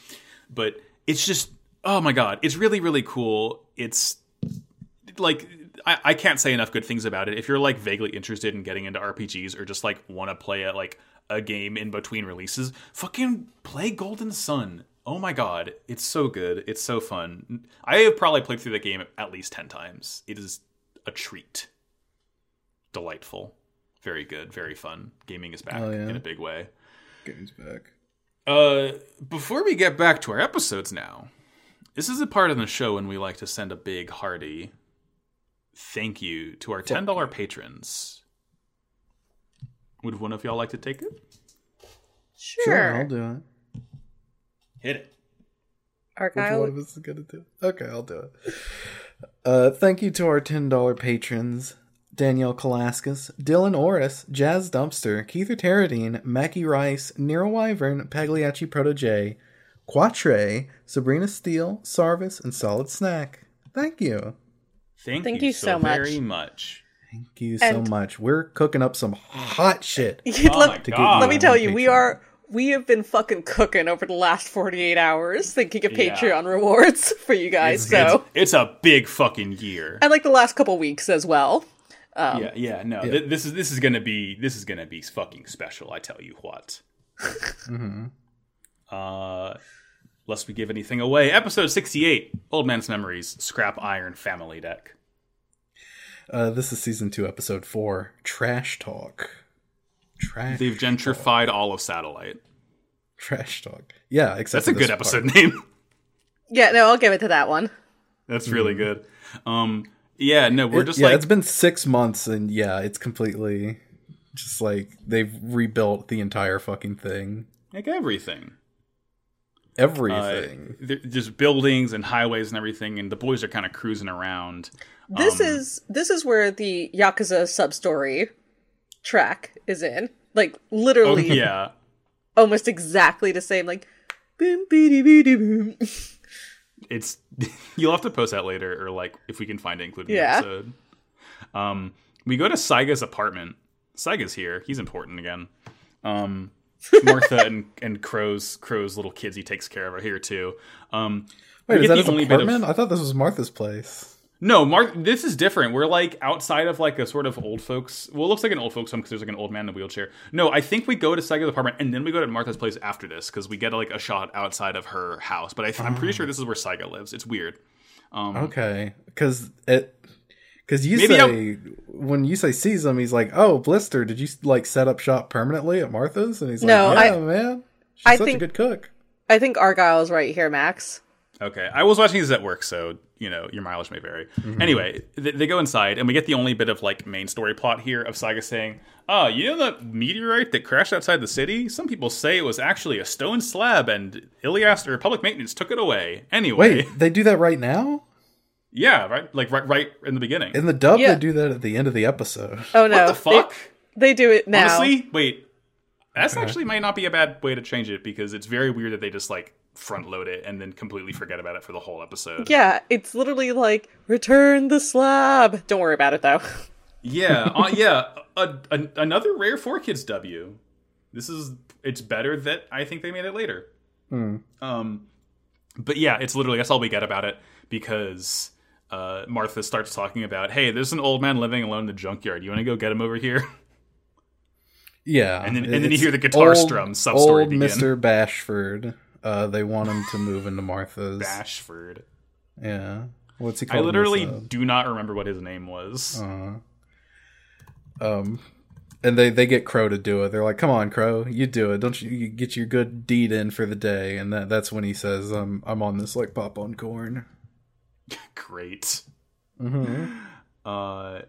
But it's just oh my god, it's really, really cool. It's like I, I can't say enough good things about it. If you're like vaguely interested in getting into RPGs or just like want to play a like a game in between releases, fucking play Golden Sun. Oh my god, it's so good. It's so fun. I have probably played through the game at least 10 times. It is a treat. Delightful. Very good, very fun. Gaming is back
Oh, yeah.
in a big way.
Game's back.
Uh, before we get back to our episodes now, this is a part of the show when we like to send a big hearty thank you to our ten dollar patrons. Would one of y'all like to take it?
Sure,
Sure, I'll do it.
Hit it.
Which one of us is gonna do? it? Okay, I'll do it. Uh, thank you to our ten dollar patrons: Danielle Kalaskis, Dylan Orris, Jazz Dumpster, Keither Terradine, Mackie Rice, Nero Wyvern, Pagliacci Protege, Quatre, Sabrina Steele, Sarvis, and Solid Snack. Thank you.
Thank,
Thank
you,
you
so,
so much.
very much.
Thank you so much. We're cooking up some hot shit.
Oh
let,
my god!
let me tell you, we are we have been fucking cooking over the last forty eight hours thinking of
Yeah.
Patreon rewards for you guys. so
it's, it's a big fucking year.
and like the last couple weeks as well. Um,
yeah, yeah, no. th- this is this is gonna be this is gonna be fucking special. I tell you what.
Mm-hmm.
Uh, lest we give anything away. Episode 68 Old Man's Memories Scrap Iron Family Deck.
Uh, this is season two, episode four. Trash talk. Trash.
They've gentrified all of Satellite.
Trash talk. Yeah, except
That's a good
this
episode
part.
name.
Yeah, no, I'll give it to that one.
That's really good. Um, yeah, no, we're
It-
just
yeah,
like
it's been six months, and yeah, it's completely just like they've rebuilt the entire fucking thing.
like everything. Uh,
Everything.
there- just buildings and highways and everything, and the boys are kind of cruising around.
This
Um,
is this is where the Yakuza sub story track is in. Like
Oh,
literally
yeah.
almost exactly the same, like boom beady beady boom.
it's you'll have to post that later or like if we can find it including the episode. Um we go to saiga's apartment. Saiga's here. He's important again. Um martha and and crow's crow's little kids he takes care of are here too. Um
Wait, is that his
only bit of-
apartment? I thought this was Martha's place.
No mark this is different we're like outside of like a sort of old folks well it looks like an old folks home because there's like an old man in a wheelchair no i think we go to saiga's apartment and then we go to martha's place after this because we get like a shot outside of her house but I, i'm pretty sure this is where saiga lives it's weird um
Okay, because it. Because you
Maybe
say when Yusei sees him, he's like, "Oh, Blister, did you like set up shop permanently at Martha's?" And he's
No,
like, "Yeah,
I-
man, she's
I
such
think-
a good cook."
I think Argyle's right here, Max.
Okay, I was watching this at work, so you know your mileage may vary. Mm-hmm. Anyway, they, they go inside, and we get the only bit of like main story plot here of Saiga saying, "Oh, you know that meteorite that crashed outside the city? Some people say it was actually a stone slab, and Ilias or public maintenance took it away. Anyway,
Wait, they do that right now
yeah, right, like right, right in the beginning.
in the dub.
Yeah.
They do that at the end of the episode.
Oh no.
what the fuck?
They, they do it now.
Honestly, wait, that's actually might not be a bad way to change it because it's very weird that they just like front load it and then completely forget about it for the whole episode.
Yeah, it's literally like return the slab. Don't worry about it though.
Yeah, uh, yeah. A, a, another rare 4Kids W. This is it's better that I think they made it later. Um, but yeah, it's literally that's all we get about it because uh, Martha starts talking about, hey, there's an old man living alone in the junkyard. You want to go get him over here?
Yeah,
And then- and then you hear the guitar
old-
strum sub-story
Old
begin.
Mister Bashford. Uh, they want him to move into Martha's.
Bashford.
Yeah, what's he called? I
literally do not remember what his name was.
um and they they get crow to do it they're like come on crow you do it don't you, you get your good deed in for the day and that that's when he says um i'm on this like pop on corn
Great.
mm-hmm.
uh,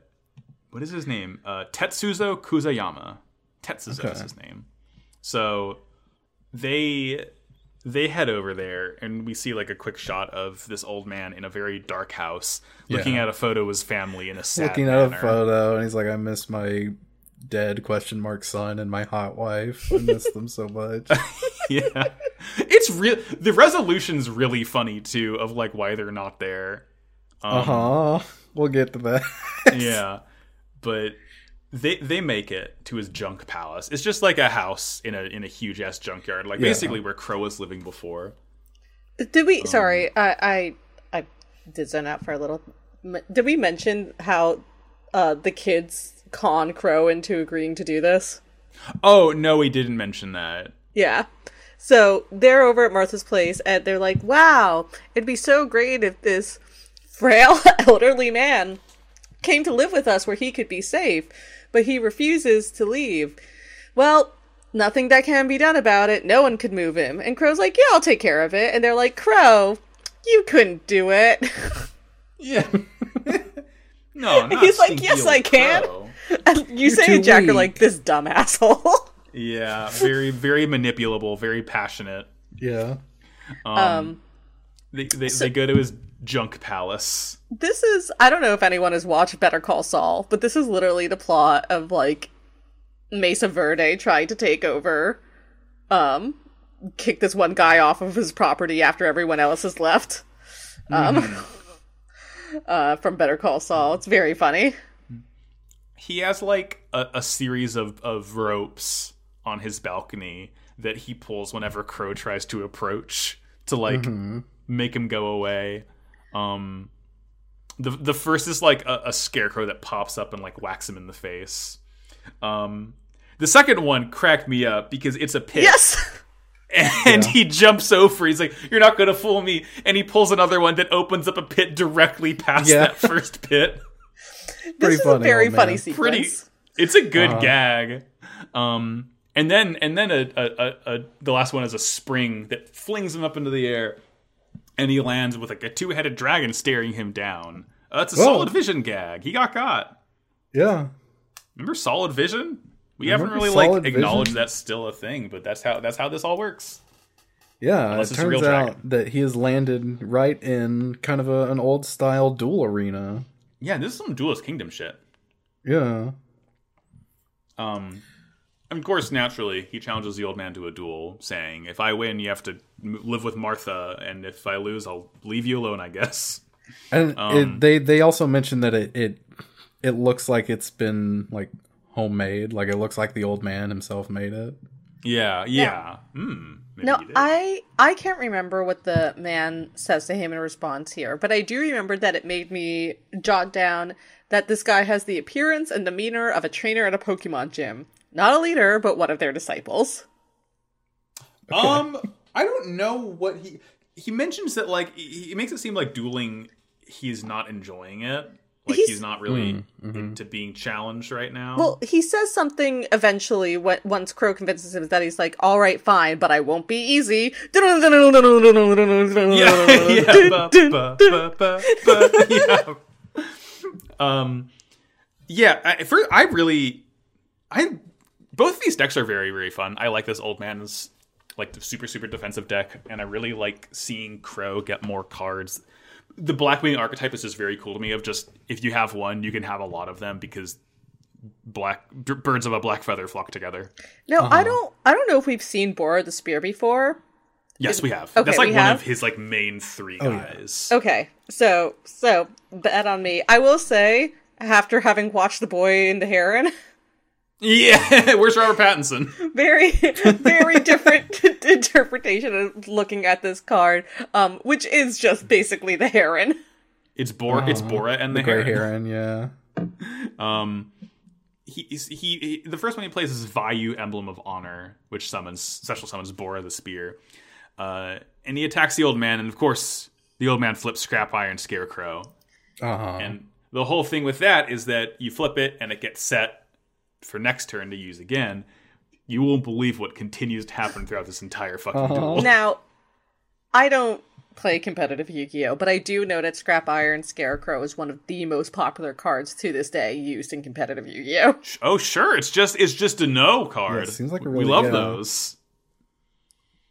what is his name? Uh, Tetsuzo Kuzayama. Tetsuzo is his name. So they they head over there, and we see like a quick shot of this old man in a very dark house, looking
Yeah.
at a photo of his family in a sad
looking at a photo and he's like i miss my dead question mark son and my hot wife i miss them so much
yeah, it's real. The resolution's really funny too, of like why they're not there. Um,
uh-huh we'll get to that
yeah but they they make it to his junk palace it's just like a house in a in a huge ass junkyard like
Yeah.
basically where crow was living before
Did we? Sorry, I, I I did zone out for a little. Did we mention how uh, the kids con Crow into agreeing to do this?
oh no we didn't mention that
Yeah. So they're over at Martha's place and they're like, wow, it'd be so great if this frail elderly man came to live with us where he could be safe, but he refuses to leave. Well, nothing that can be done about it. No one could move him. And Crow's like, yeah, I'll take care of it. And they're like, Crow, you couldn't do it.
yeah no not
He's like, "Yes, I can."
Crow.
and you say
too
to Jack, you're like, this dumb asshole.
yeah very very manipulable very passionate
yeah
um
they, they, they go to his junk palace
this is I don't know if anyone has watched Better Call Saul, but this is literally the plot of like Mesa Verde trying to take over um kick this one guy off of his property after everyone else has left. Um uh from Better Call Saul. It's very funny.
he has like a, a series of, of ropes on his balcony that he pulls whenever crow tries to approach to like make him go away um the the first is like a, a scarecrow that pops up and like whacks him in the face um the second one cracked me up because it's a pit
Yes.
and he jumps over. He's like, "You're not gonna fool me!" And he pulls another one that opens up a pit directly past
Yeah.
that first pit.
This
Pretty
is a very funny sequence.
Pretty. It's a good
Uh-huh.
gag. Um, and then and then a, a, a, a the last one is a spring that flings him up into the air, and he lands with like a two headed dragon staring him down. Uh, that's a
Whoa.
solid vision gag. He got caught.
Yeah.
Remember solid vision? We haven't really like acknowledged
Vision?
that's still a thing, but that's how that's how this all works.
Yeah,
Unless
it
it's a real
turns out that he has landed right in kind of a, an old style duel arena.
Yeah, this is some Duelist Kingdom shit.
Yeah.
Um, and of course, naturally, he challenges the old man to a duel, saying, "If I win, you have to live with Martha, and if I lose, I'll leave you alone." I guess.
And
Um,
it, they they also mentioned that it, it it looks like it's been like homemade, like it looks like the old man himself made it.
Yeah, yeah. Hmm. maybe
No. I I can't remember what the man says to him in response here, but I do remember that it made me jot down that this guy has the appearance and demeanor of a trainer at a Pokemon gym. Not a leader, but one of their disciples.
Um, I don't know what he he mentions that like he, he makes it seem like dueling. He's not enjoying it. Like he's,
He's-
not really into being challenged right now.
Well, he says something eventually when, once Crow convinces him that he's like, "All right, fine, but I won't be easy."
yeah, yeah, ba, ba, ba, ba, ba, yeah. Um, yeah. I, for, I really, I both of these decks are very very fun. I like this old man's like the super super defensive deck, and I really like seeing Crow get more cards. The Blackwing archetype is just very cool to me. Of just if you have one, you can have a lot of them because black b- birds of a black feather flock together.
No, I uh-huh. don't. I don't know if we've seen Bora the Spear before.
Yes, we have.
Okay,
That's like one
have?
of his like main three
Oh, yeah.
guys.
Okay, so so bet on me. I will say, after having watched The Boy and the Heron,
Yeah, where's Robert Pattinson?
very very different interpretation of looking at this card, um, which is just basically the Heron.
It's Bor. It's Bora and the.
The
Heron.
heron, yeah.
Um, he, he he the first one he plays is Vayu Emblem of Honor, which summons special summons Bora the Spear, uh, and he attacks the old man, and of course the old man flips Scrap Iron Scarecrow,
Uh-huh.
and the whole thing with that is that you flip it and it gets set for next turn to use again. You won't believe what continues to happen throughout this entire fucking
Uh-huh.
duel.
Now, I don't play competitive Yu-Gi-Oh, but I do know that Scrap Iron Scarecrow is one of the most popular cards to this day used in competitive Yu-Gi-Oh.
Oh sure, it's just it's just a no card.
Yeah, it seems like a
we love
yeah.
those.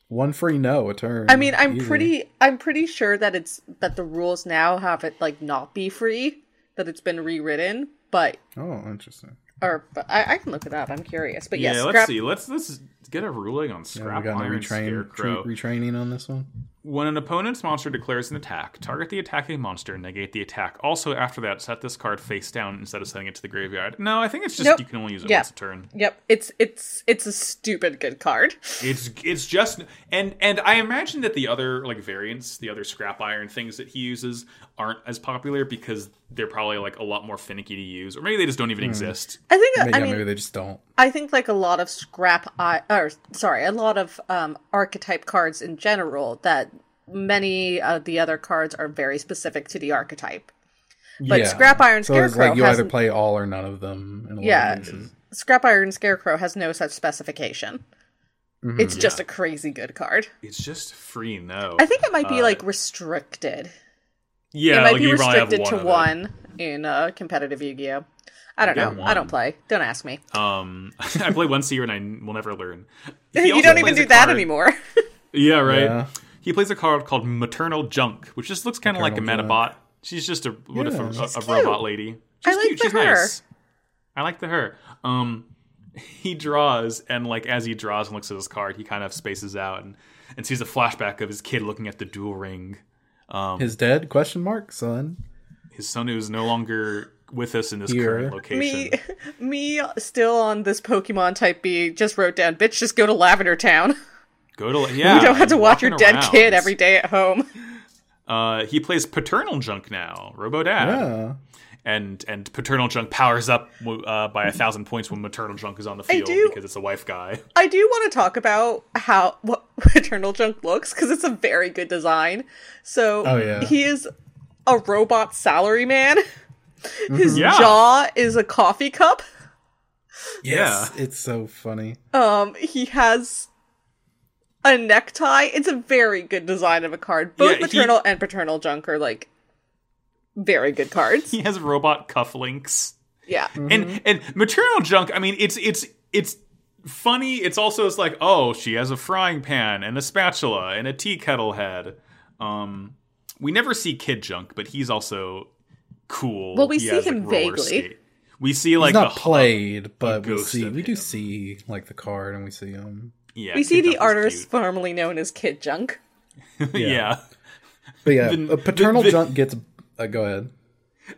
One free no a turn.
I mean, I'm
Easy.
pretty I'm pretty sure that it's that the rules now have it like not be free, that it's been rewritten, but
Oh, interesting.
Or but I, I can look it up. I'm curious. But
Yeah,
yes,
let's
Scrap
see. Let's let's get a ruling on
Yeah,
Scrap
we got
Iron
retrain,
Scarecrow.
tre- retraining on this one.
When an opponent's monster declares an attack, target the attacking monster and negate the attack. Also, after that, set this card face down instead of sending it to the graveyard. No, I think it's just
Nope.
you can only use it
Yeah.
once a turn.
Yep, it's it's it's a stupid good card.
It's it's just and and I imagine that the other like variants, the other scrap iron things that he uses aren't as popular because they're probably like a lot more finicky to use, or maybe they just don't even exist.
I think
Maybe,
I
yeah,
mean
maybe they just don't.
I think like a lot of scrap I or sorry, a lot of um archetype cards in general that many of the other cards are very specific to the archetype. But
yeah.
Scrap Iron
so it's
Scarecrow
like you either
hasn't-
play all or none of them. In a lot
Yeah.
of.
Scrap Iron Scarecrow has no such specification.
Mm-hmm.
It's just a crazy good card.
It's just free no.
I think it might be
Uh,
like restricted.
Yeah,
it might
like
be
you probably have
restricted to one in uh, competitive Yu-Gi-Oh. I don't know.
one.
I don't play. Don't ask me.
Um, I play once a year and I will never learn.
You don't even do that
card-
anymore.
Yeah, right.
Yeah.
He plays a card called Maternal Junk, which just looks kind of like a
Maternal
Metabot. She's just a what if
Yeah.
a, a, a robot lady.
I
She's
like
cute.
the
She's
her.
nice. I like the her. Um, he draws, and like as he draws and looks at his card, he kind of spaces out and and sees a flashback of his kid looking at the duel ring. Um,
His dead? Question mark, son.
his son who is no longer with us in this
Here.
current location.
me, me, still on this Pokemon type B. Just wrote down, bitch. Just go to Lavender Town.
Go to yeah.
you don't have to watch your dead
around.
kid every day at home.
Uh, he plays paternal junk now, Robo Dad.
Yeah.
And and paternal junk powers up uh, by a thousand points when maternal junk is on the field
do-
because it's a wife guy.
I do want to talk about how what Paternal Junk looks because it's a very good design. So
Oh, yeah.
he is a robot salary man. His
Yeah.
jaw is a coffee cup.
Yes, it's so funny.
Um, he has a necktie. It's a very good design of a card. Both
Yeah, he-
maternal and paternal junk are like very good cards.
He has robot cufflinks.
Yeah.
and and maternal junk i mean it's it's it's funny it's also it's like oh she has a frying pan and a spatula and a tea kettle head um we never see kid junk but he's also cool
Well, we
He
see
has,
him
roller
vaguely.
skate. we see like
He's not
the
played, but we see
of
we do see like the card and we see him.
yeah
We see the
Junk is
artist formerly known as Kid Junk.
cute. yeah
But yeah,
The-
a paternal
the- the-
junk gets. Uh, go ahead.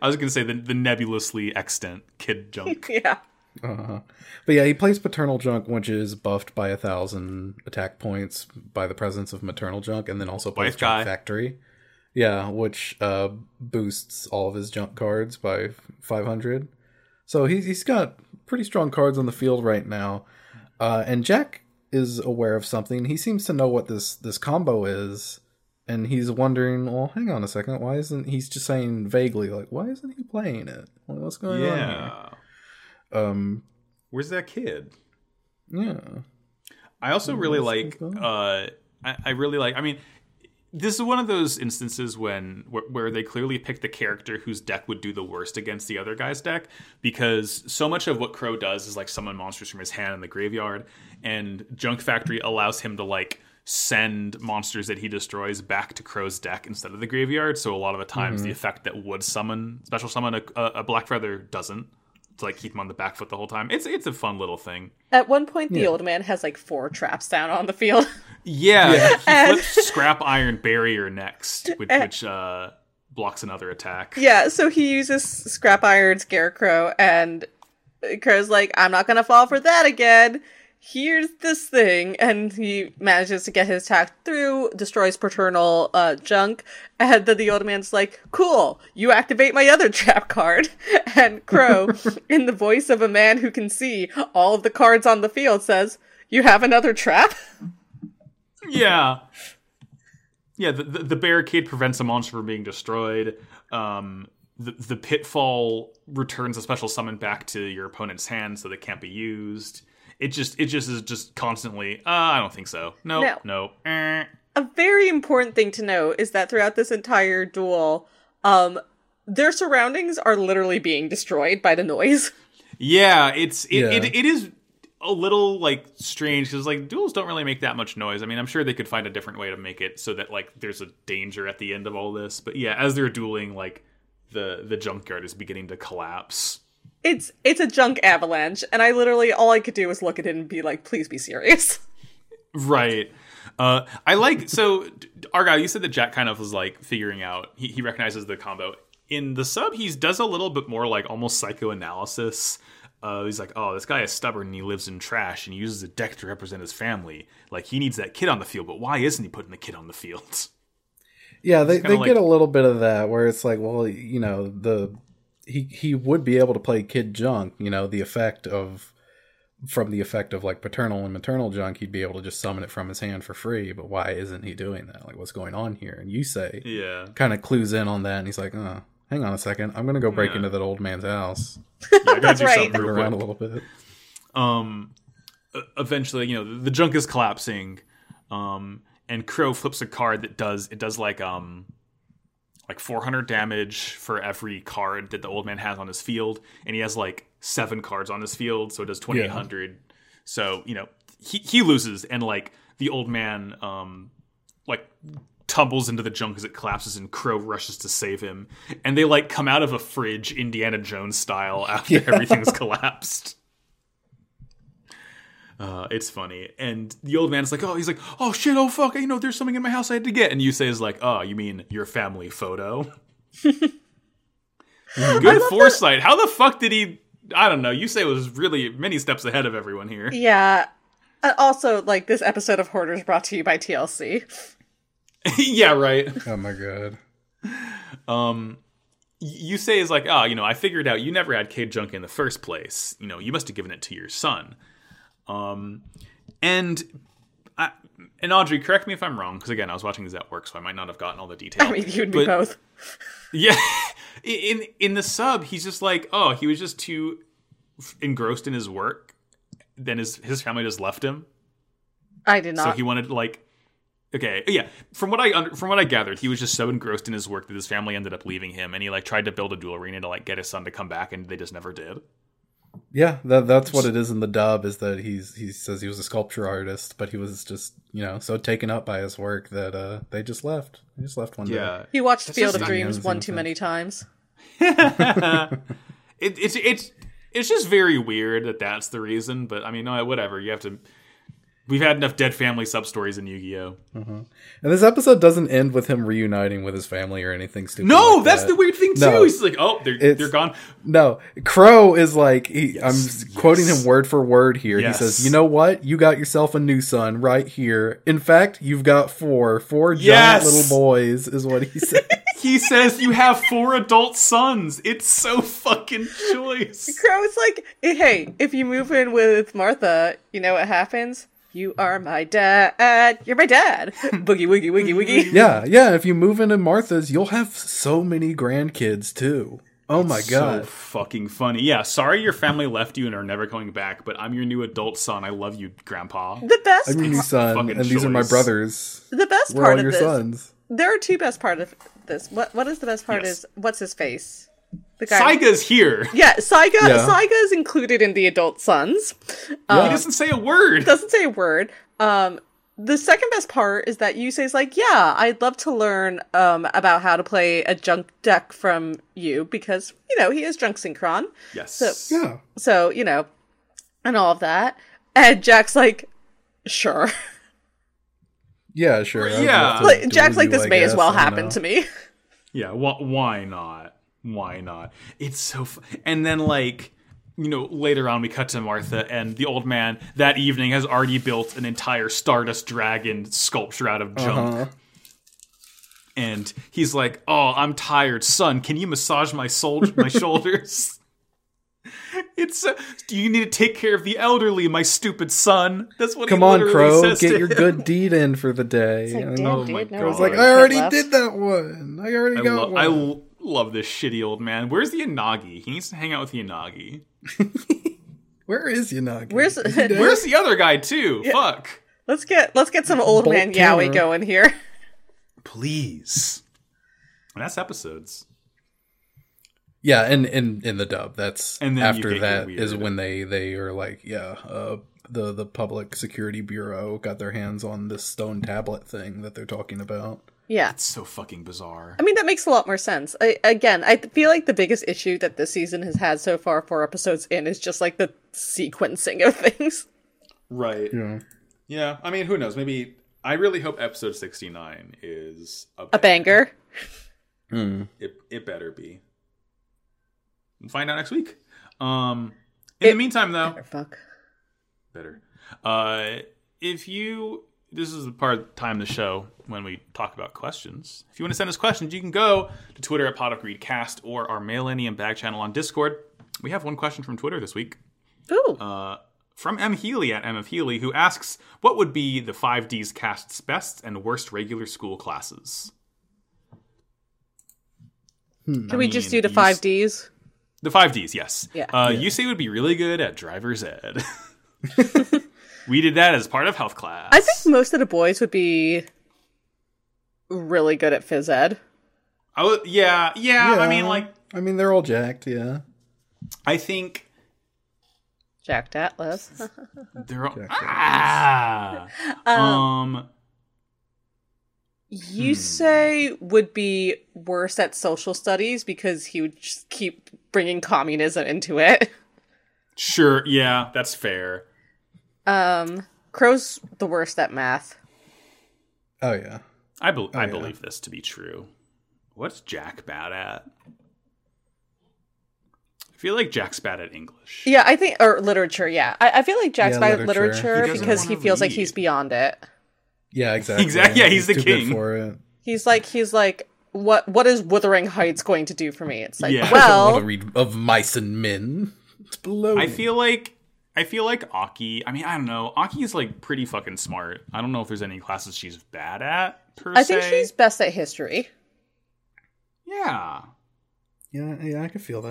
i was gonna say the, the nebulously extant kid junk
Yeah.
Uh-huh. But yeah, he plays paternal junk, which is buffed by a thousand attack points by the presence of maternal junk, and then also plays
Wife
junk
guy.
factory. Yeah, which uh, boosts all of his junk cards by five hundred. So he's he's got pretty strong cards on the field right now, uh, and Jack is aware of something. He seems to know what this this combo is, and he's wondering. Well, hang on a second. Why isn't he's just saying vaguely like Why isn't he playing it? Like, what's going on?
yeah
Um.
where's that kid
Yeah.
I also really like. Uh, I, I really like. I mean, this is one of those instances when where, where they clearly pick the character whose deck would do the worst against the other guy's deck because so much of what Crow does is like summon monsters from his hand in the graveyard, and Junk Factory allows him to like send monsters that he destroys back to Crow's deck instead of the graveyard. So a lot of the times, the effect that would summon special summon a, a, a Black Feather doesn't. To like keep him on the back foot the whole time. It's it's a fun little thing.
At one point, the
Yeah.
old man has like four traps down on the field.
Yeah,
Yeah.
he
And-
flips scrap iron barrier next, which, which uh, blocks another attack.
yeah, so he uses scrap iron scarecrow, and Crow's like, I'm not gonna fall for that again. Here's this thing, and he manages to get his attack through, destroys paternal uh, junk, and then the old man's like, "Cool, you activate my other trap card." And Crow, in the voice of a man who can see all of the cards on the field, says, "You have another trap."
Yeah, yeah. The, the, the barricade prevents a monster from being destroyed. Um, the the pitfall returns a special summon back to your opponent's hand, so they can't be used. It just it just is just constantly. Uh, I don't think so. No,
No.
no. Eh.
a very important thing to note is that throughout this entire duel, um, their surroundings are literally being destroyed by the noise.
Yeah, it's it,
Yeah.
It, it is a little like strange because like duels don't really make that much noise. I mean, I'm sure they could find a different way to make it so that like there's a danger at the end of all this. But yeah, as they're dueling, like the the junkyard is beginning to collapse.
It's it's a junk avalanche, and I literally all I could do was look at it and be like, "Please be serious."
Right. Uh, I like so D- Argyle. You said that Jack kind of was like figuring out. He, he recognizes the combo in the sub. He does a little bit more like almost psychoanalysis. Uh, he's like, oh, this guy is stubborn and he lives in trash and he uses a deck to represent his family. Like he needs that kid on the field, but why isn't he putting the kid on the field?
Yeah, they, they
like-
get a little bit of that where it's like, well, you know, the he he would be able to play kid junk, you know, the effect of from the effect of like paternal and maternal junk, he'd be able to just summon it from his hand for free. But why isn't he doing that? Like, what's going on here? And Yusei
Yeah,
kind of clues in on that, and he's like, oh, hang on a second, I'm gonna go break
Yeah.
into that old man's house,
yeah I gotta
That's
do
right.
something real
around a little bit.
um eventually you know the, the junk is collapsing um and crow flips a card that does it does like um like 400 damage for every card that the old man has on his field and he has like seven cards on his field so it does 2800 so you know he, he loses and like the old man um like tumbles into the junk as it collapses and crow rushes to save him. And they like come out of a fridge indiana jones style after everything's collapsed uh, it's funny, and the old man's like, "Oh, he's like, oh shit, oh fuck, you know, there's something in my house I had to get." And Yusei is like, "Oh, you mean your family photo?" Good foresight. How the fuck did he? I don't know. Yusei was really many steps ahead of everyone here.
yeah. Uh, also, like this episode of Hoarders brought to you by TLC.
yeah, right.
Oh my god.
Um, Yusei is like, oh, you know, I figured out you never had Kid Junk in the first place. You know, you must have given it to your son. Um, and I, and Audrey, correct me if I'm wrong, because again, I was watching this at work, so I might not have gotten all the details.
I mean, you and me
But-
both.
Yeah, in in the sub, he's just like, oh, he was just too engrossed in his work. Then his his family just left him.
I did not.
So he wanted like, okay, yeah. From what I under, from what I gathered, he was just so engrossed in his work that his family ended up leaving him, and he like tried to build a duel arena to like get his son to come back, and they just never did.
Yeah, that, that's what it is in the dub. Is that he's he says he was a sculpture artist, but he was just you know so taken up by his work that uh they just left. They just left one day.
he watched
That's
Field of Dreams one too many times.
it, it's it's it's just very weird that that's the reason. But I mean, no, whatever. You have to. We've had enough dead family sub stories in Yu Gi Oh. Mm-hmm.
And this episode doesn't end with him reuniting with his family or anything stupid.
No,
like
that's
that.
the weird thing too.
No.
He's like, oh, they're they're gone.
No, Crow is like he,
Yes,
I'm quoting him word for word here.
Yes.
He says, "You know what? You got yourself a new son right here. In fact, you've got four, four
Yes.
giant little boys." Is what he said.
He says you have four adult sons. It's so fucking choice.
Crow's like, hey, if you move in with Martha, you know what happens? You are my dad. You're my dad. Boogie woogie woogie woogie.
yeah, yeah. If you move into Martha's, you'll have so many grandkids too. Oh my god.
So fucking funny. Yeah, sorry your family left you and are never coming back, but I'm your new adult son. I love you, Grandpa.
The best,
I'm your new son,
fucking
and these are my brothers.
the best
We're
part
all
of
your
this.
sons.
There are two best part of this. What what is the best part?
Yes.
Is what's his face? The guy.
Saiga's here.
Yeah, Saiga.
Yeah.
Saiga is included in the adult sons.
he doesn't say a word.
doesn't say a word. Um, the second best part is that Yusei's like, yeah, I'd love to learn um about how to play a junk deck from you because you know he is junk synchron.
Yes.
So-
Yeah.
So you know, and all of that. And Jack's like, sure.
Yeah, sure. I'd
Yeah.
to
like Jack's like,
you,
this
I
may as
guess,
well happen
know.
to me.
Yeah, wh- why not? Why not? It's so fu- and then like you know later on we cut to Martha and the old man that evening has already built an entire Stardust Dragon sculpture out of junk.
Uh-huh.
And he's like, "Oh, I'm tired, son. Can you massage my soul my shoulders?" It's uh, do you need to take care of the elderly, my stupid son? That's what
Come
he
says
come on,
Crow,
says
get your
him.
good deed in for the day.
like, damn,
oh
dude,
my
no
God.
I was like, I already
left.
did that one. I already
I,
got
lo-
one.
I l- love this shitty old man. Where's the Yanagi? He needs to hang out with the Yanagi.
Where is Yanagi?
Where's
Is?
Where's the other guy too? Fuck.
let's get let's get some old
Bolt
man
counter.
yaoi going here.
Please. And that's episodes.
Yeah, and in in the dub, that's
And then
after
get your
that
weird-
is when they they are like, yeah, uh, the the public security bureau got their hands on this stone tablet thing that they're talking about.
Yeah.
It's so fucking bizarre.
I mean, that makes a lot more sense. I, again, I feel like the biggest issue that this season has had so far, four episodes in, is just like the sequencing of things.
Right.
Yeah,
Yeah. I mean, who knows? Maybe I really hope episode 69 is a,
A banger.
It, it better be. We'll find out next week. Um in
It-
the meantime though,
Fuck.
better. Uh, if you, this is the part of the time of the show when we talk about questions. If you want to send us questions, you can go to Twitter at Pot of Greed Cast or our Millennium Bag channel on Discord. We have one question from Twitter this week
Ooh.
uh, from M Healy at M of Healy, who asks, "What would be the five Ds cast's best and worst regular school classes?"
Can
I
we just do the five
s-
Ds?
The five Ds, yes.
Yeah.
Uh, Yusei would be really good at driver's ed. we did that as part of health class.
I think most of the boys would be really good at phys ed.
I would, yeah, yeah, I mean, like,
I mean, they're all jacked. Yeah,
I think
jacked Atlas.
they're all,
Jack
ah, um,
Yusei would be worse at social studies because he would just keep bringing communism into it.
sure, yeah, that's fair.
Um, Crow's the worst at math.
oh yeah.
I, bel I
yeah.
believe this to be true. What's Jack bad at? I feel like Jack's bad at English.
Yeah, I think or literature. Yeah, I, I feel like Jack's
Yeah,
bad at
literature.
literature
He
because he
wanna
feels like he's beyond it.
Yeah, exactly.
Exact- yeah, he's the
too good
king.
for it.
He's like he's like what what is Wuthering Heights going to do for me? It's like,
Yeah.
I want
well,
to read of mice and men. It's below.
I
me.
feel like I feel like Aki. I mean, I don't know. Aki is like pretty fucking smart. I don't know if there's any classes she's bad at per
I think she's best at history.
yeah.
Yeah, yeah, I can feel that.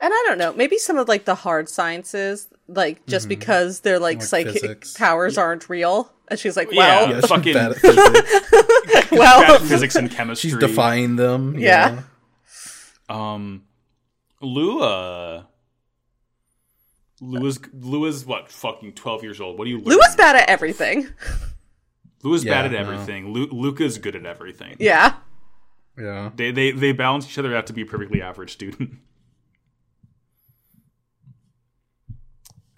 And I don't know, maybe some of like the hard sciences, like just because their like,
Like
psychic
physics.
powers aren't real. And she's like, well,
Yeah, she's
fucking-
bad at physics.
well,
Bad at physics and chemistry.
She's defying them. you
Yeah.
Um, Lua. Lua's Lua's what? Fucking twelve years old. What do you? learn?
Lua's bad at everything.
Lua's
Yeah,
bad at
no.
everything. Lu- Luca's good at everything.
Yeah.
Yeah.
They they they balance each other out to be a perfectly average student.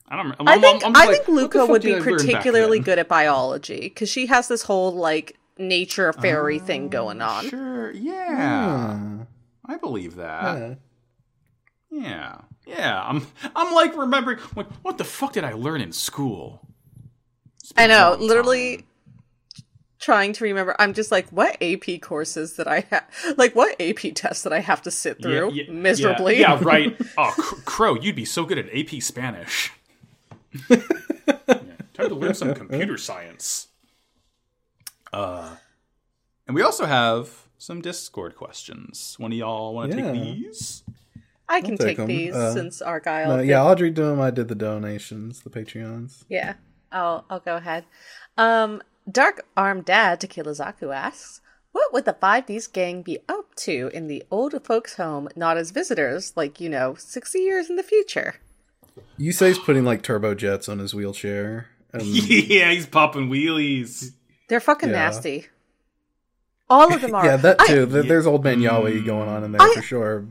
I don't. I'm,
I
I'm-
think
I'm
I
like,
think Luca would be
I learn back
particularly good at biology because she has this whole like nature fairy thing going on.
Oh, sure. Yeah. I believe that.
Yeah.
Yeah. Yeah. I'm. I'm like remembering. Like, what the fuck did I learn in school?
I know, literally
time.
trying to remember. I'm just like, what AP courses that I have? Like, what AP tests that I have to sit through
yeah,
miserably?
Yeah, yeah, right. Oh, Cr- Crow, you'd be so good at AP Spanish. Yeah, time to learn some computer science. Uh, and we also have some Discord questions. One of y'all want to
Yeah.
take these?
I can
I'll
take,
take 'em.
these
Uh,
since Argyle.
No, yeah, Audrey Doom, I did the donations, the Patreons.
yeah. I'll I'll go ahead. Um, Dark Arm Dad Tequila Zaku asks, "What would the Five Ds gang be up to in the old folks' home, not as visitors, like you know, sixty years in the future?"
You say he's putting like turbo jets on his wheelchair. And
Yeah, he's popping wheelies.
They're fucking
Yeah.
nasty. All of them are.
yeah, that too. There- There's old man yaoi going on in there
I-
for sure.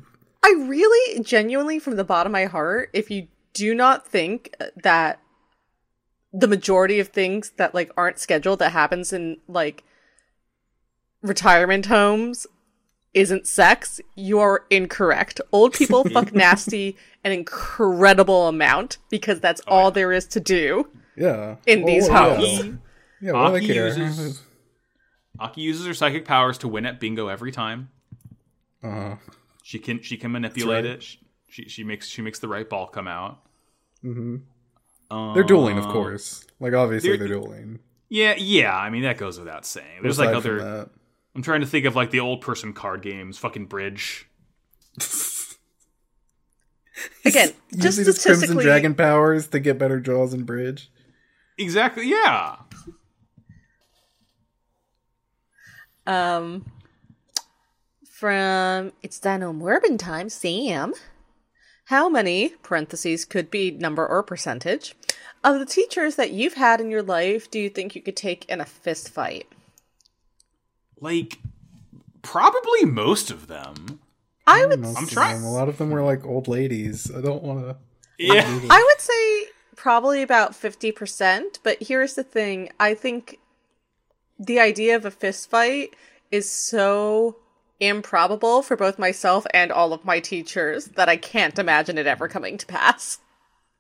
I really, genuinely, from the bottom of my heart, if you do not think that the majority of things that like aren't scheduled that happens in like retirement homes isn't sex, you are incorrect. Old people fuck nasty an incredible amount because that's all there is to do.
Yeah.
In these
yeah.
homes.
Yeah, what do they
Aki uses- Aki uses her psychic powers to win at bingo every time.
Uh,
She can she can manipulate
right.
it. She, she she makes she makes the right ball come out.
mhm. They're dueling, of
Um,
course. Like obviously
they're-
they're, dueling.
Yeah, yeah. I mean that goes without saying. There's
Aside
like other.
that.
I'm trying to think of like the old person card games, fucking bridge.
Again, just
Using his Crimson Dragon powers to get better draws in bridge.
Exactly. Yeah.
Um, from it's Dino Morbin time, Sam. How many parentheses could be number or percentage of the teachers that you've had in your life do you think you could take in a fist fight?
Like probably most of them.
I mm, would,
Most
I'm trying-
A lot of them were like old ladies. I don't want to.
Yeah.
I would say probably about fifty percent. But here's the thing: I think the idea of a fist fight is so improbable for both myself and all of my teachers that I can't imagine it ever coming to pass.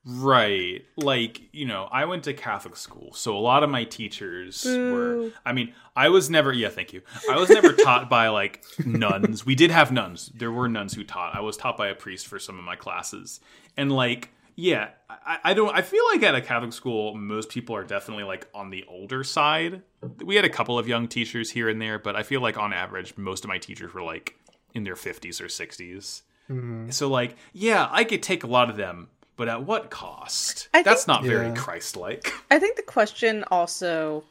Right. Like, you know, I went to Catholic school, so a lot of my teachers were I mean, I was never yeah, thank you. I was never taught by like nuns. We did have nuns. There were nuns who taught. I was taught by a priest for some of my classes. And like, yeah, I, I don't I feel like at a Catholic school most people are definitely like on the older side. We had a couple of young teachers here and there, but I feel like on average most of my teachers were like in their 50s or 60s. Mm-hmm. So like, yeah, I could take a lot of them, but at what cost?
I
That's
think-
not very
Yeah.
Christ-like.
I think the question also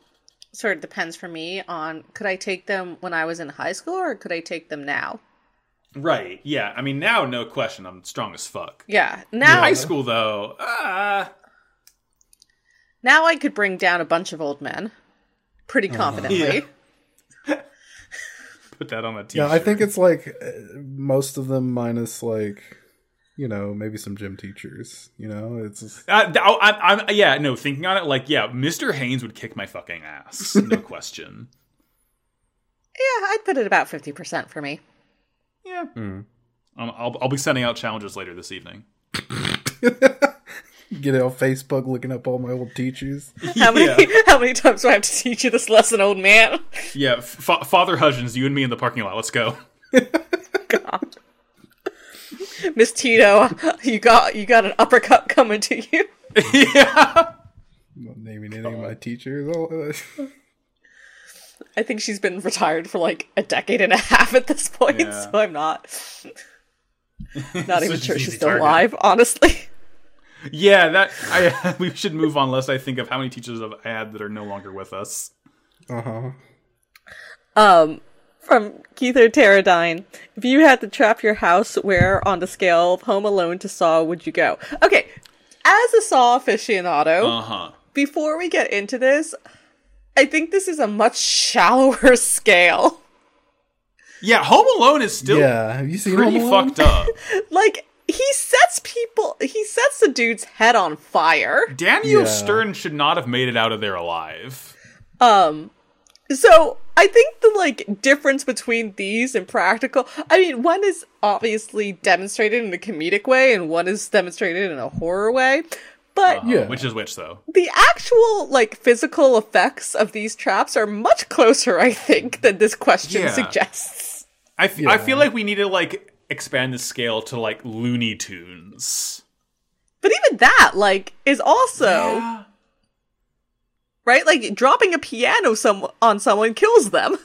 sort of depends for me on could I take them when I was in high school or could I take them now?
Right. Yeah. I mean, now no question, I'm strong as fuck.
Yeah, now
High school though, uh,
now I could bring down a bunch of old men pretty confidently.
Yeah. put that on a t-shirt.
Yeah, I think it's like uh, most of them minus like, you know, maybe some gym teachers. You know, it's just,
Uh, I, I, I, yeah, no. Thinking on it, like, yeah, Mr. Haynes would kick my fucking ass, no question.
Yeah, I'd put it about 50% for me.
Yeah, um, I'll, I'll be sending out challenges later this evening.
Get on Facebook looking up all my old teachers.
How many
Yeah.
how many times do I have to teach you this lesson, old man?
Yeah, Fa- Father Hudgens, you and me in the parking lot. Let's go.
God. Miss Tito, you got you got an uppercut coming to you.
yeah.
I'm not naming any of my teachers.
I think she's been retired for like a decade and a half at this point,
Yeah.
so I'm not not even sure she's still
target.
alive, honestly.
Yeah, that I we should move on lest I think of how many teachers I've had that are no longer with us.
uh-huh.
Um, from Keither Pterodyne, if you had to trap your house, where on the scale of Home Alone to Saw would you go? Okay, as a Saw aficionado,
Uh-huh.
before we get into this, I think this is a much shallower scale.
Yeah, Home Alone is still
Yeah, have you seen
pretty fucked up.
Like, he sets people, he sets the dude's head on fire.
Daniel
Yeah.
Stern should not have made it out of there alive.
Um, so I think the like difference between these and practical, I mean, one is obviously demonstrated in a comedic way, and one is demonstrated in a horror way. But
Uh-huh.
Yeah.
Which is which though?
the actual like physical effects of these traps are much closer, I think, than this question
Yeah.
suggests.
I feel like we need to like expand the scale to like Looney Tunes.
But even that, like, is also right. Like dropping a piano some on someone kills them.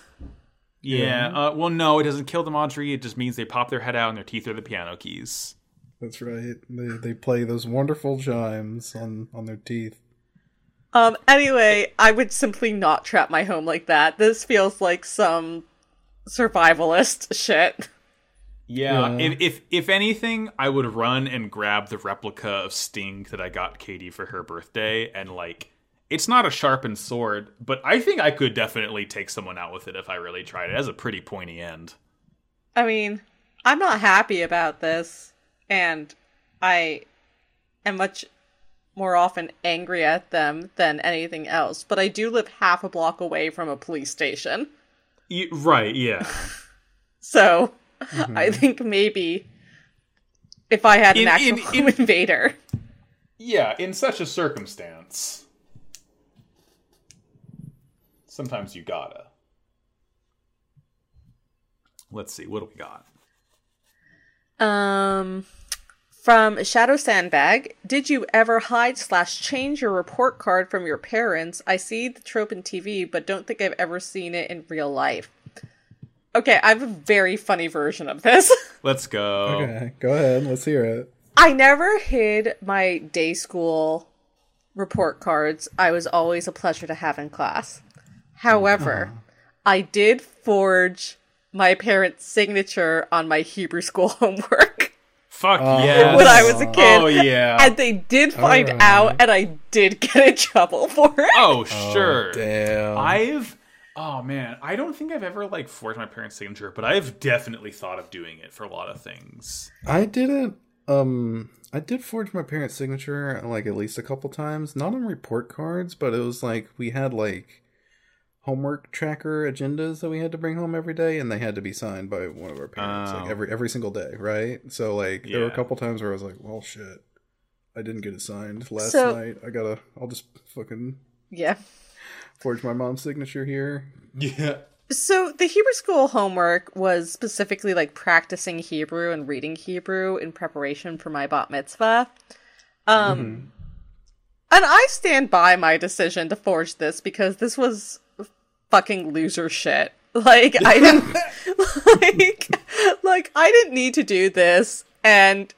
Yeah. Uh, well, no, it doesn't kill them, Audrey. It just means they pop their head out and their teeth are the piano keys.
That's right. They they play those wonderful chimes on on their teeth.
Um, anyway, I would simply not trap my home like that. This feels like some survivalist shit.
Yeah.
Yeah.
If, if if anything, I would run and grab the replica of Sting that I got Katie for her birthday, and like, it's not a sharpened sword, but I think I could definitely take someone out with it if I really tried. It has a pretty pointy end.
I mean, I'm not happy about this, and I am much more often angry at them than anything else, but I do live half a block away from a police station.
Y- right? Yeah.
So I think maybe if I had an
In-
actual
in- in-
invader.
Yeah, in such a circumstance, sometimes you gotta. Let's see, what do we got?
Um, from Shadow Sandbag, did you ever hide slash change your report card from your parents? I see the trope in TV, but don't think I've ever seen it in real life. Okay, I have a very funny version of this.
Let's go.
Okay, go ahead. Let's hear it.
I never hid my day school report cards. I was always a pleasure to have in class. However, uh-huh. I did forge my parents' signature on my Hebrew school homework
Fuck
Oh.
yes.
when I was a kid.
Oh yeah.
And they did find
Alright.
out, and I did get in trouble for it.
oh sure.
Damn.
I've oh man, I don't think I've ever like forged my parents' signature, but I've definitely thought of doing it for a lot of things.
I didn't. Um, I did forge my parents' signature like at least a couple times. Not on report cards, but it was like we had like homework tracker agendas that we had to bring home every day, and they had to be signed by one of our parents,
Oh.
like every every single day, right? So like there were a couple times where I was like, "Well, shit, I didn't get it signed last
So-
night. I gotta. I'll just fucking
Yeah.
forge my mom's signature here."
Yeah.
So the Hebrew school homework was specifically like practicing Hebrew and reading Hebrew in preparation for my bat mitzvah. Um, and I stand by my decision to forge this because this was fucking loser shit. Like I didn't like like I didn't need to do this and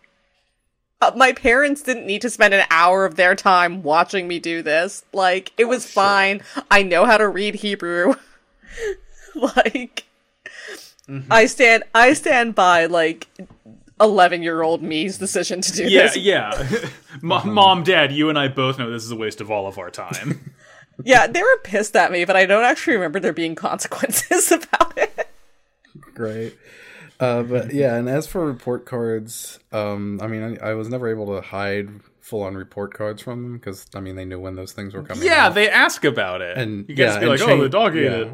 uh, my parents didn't need to spend an hour of their time watching me do this. Like it was fine. I know how to read Hebrew. like I stand I stand by like 11 year old me's decision to do
Yeah,
this.
yeah. Mo- Mom, Dad, you and I both know this is a waste of all of our time.
Yeah, they were pissed at me, but I don't actually remember there being consequences about it.
Great. Uh, but yeah, and as for report cards, um, I mean, I, I was never able to hide full on report cards from them because I mean they knew when those things were coming.
yeah,
out.
they ask about it.
and
you guys
yeah,
be
and
like, "Oh, the dog ate
yeah.
it."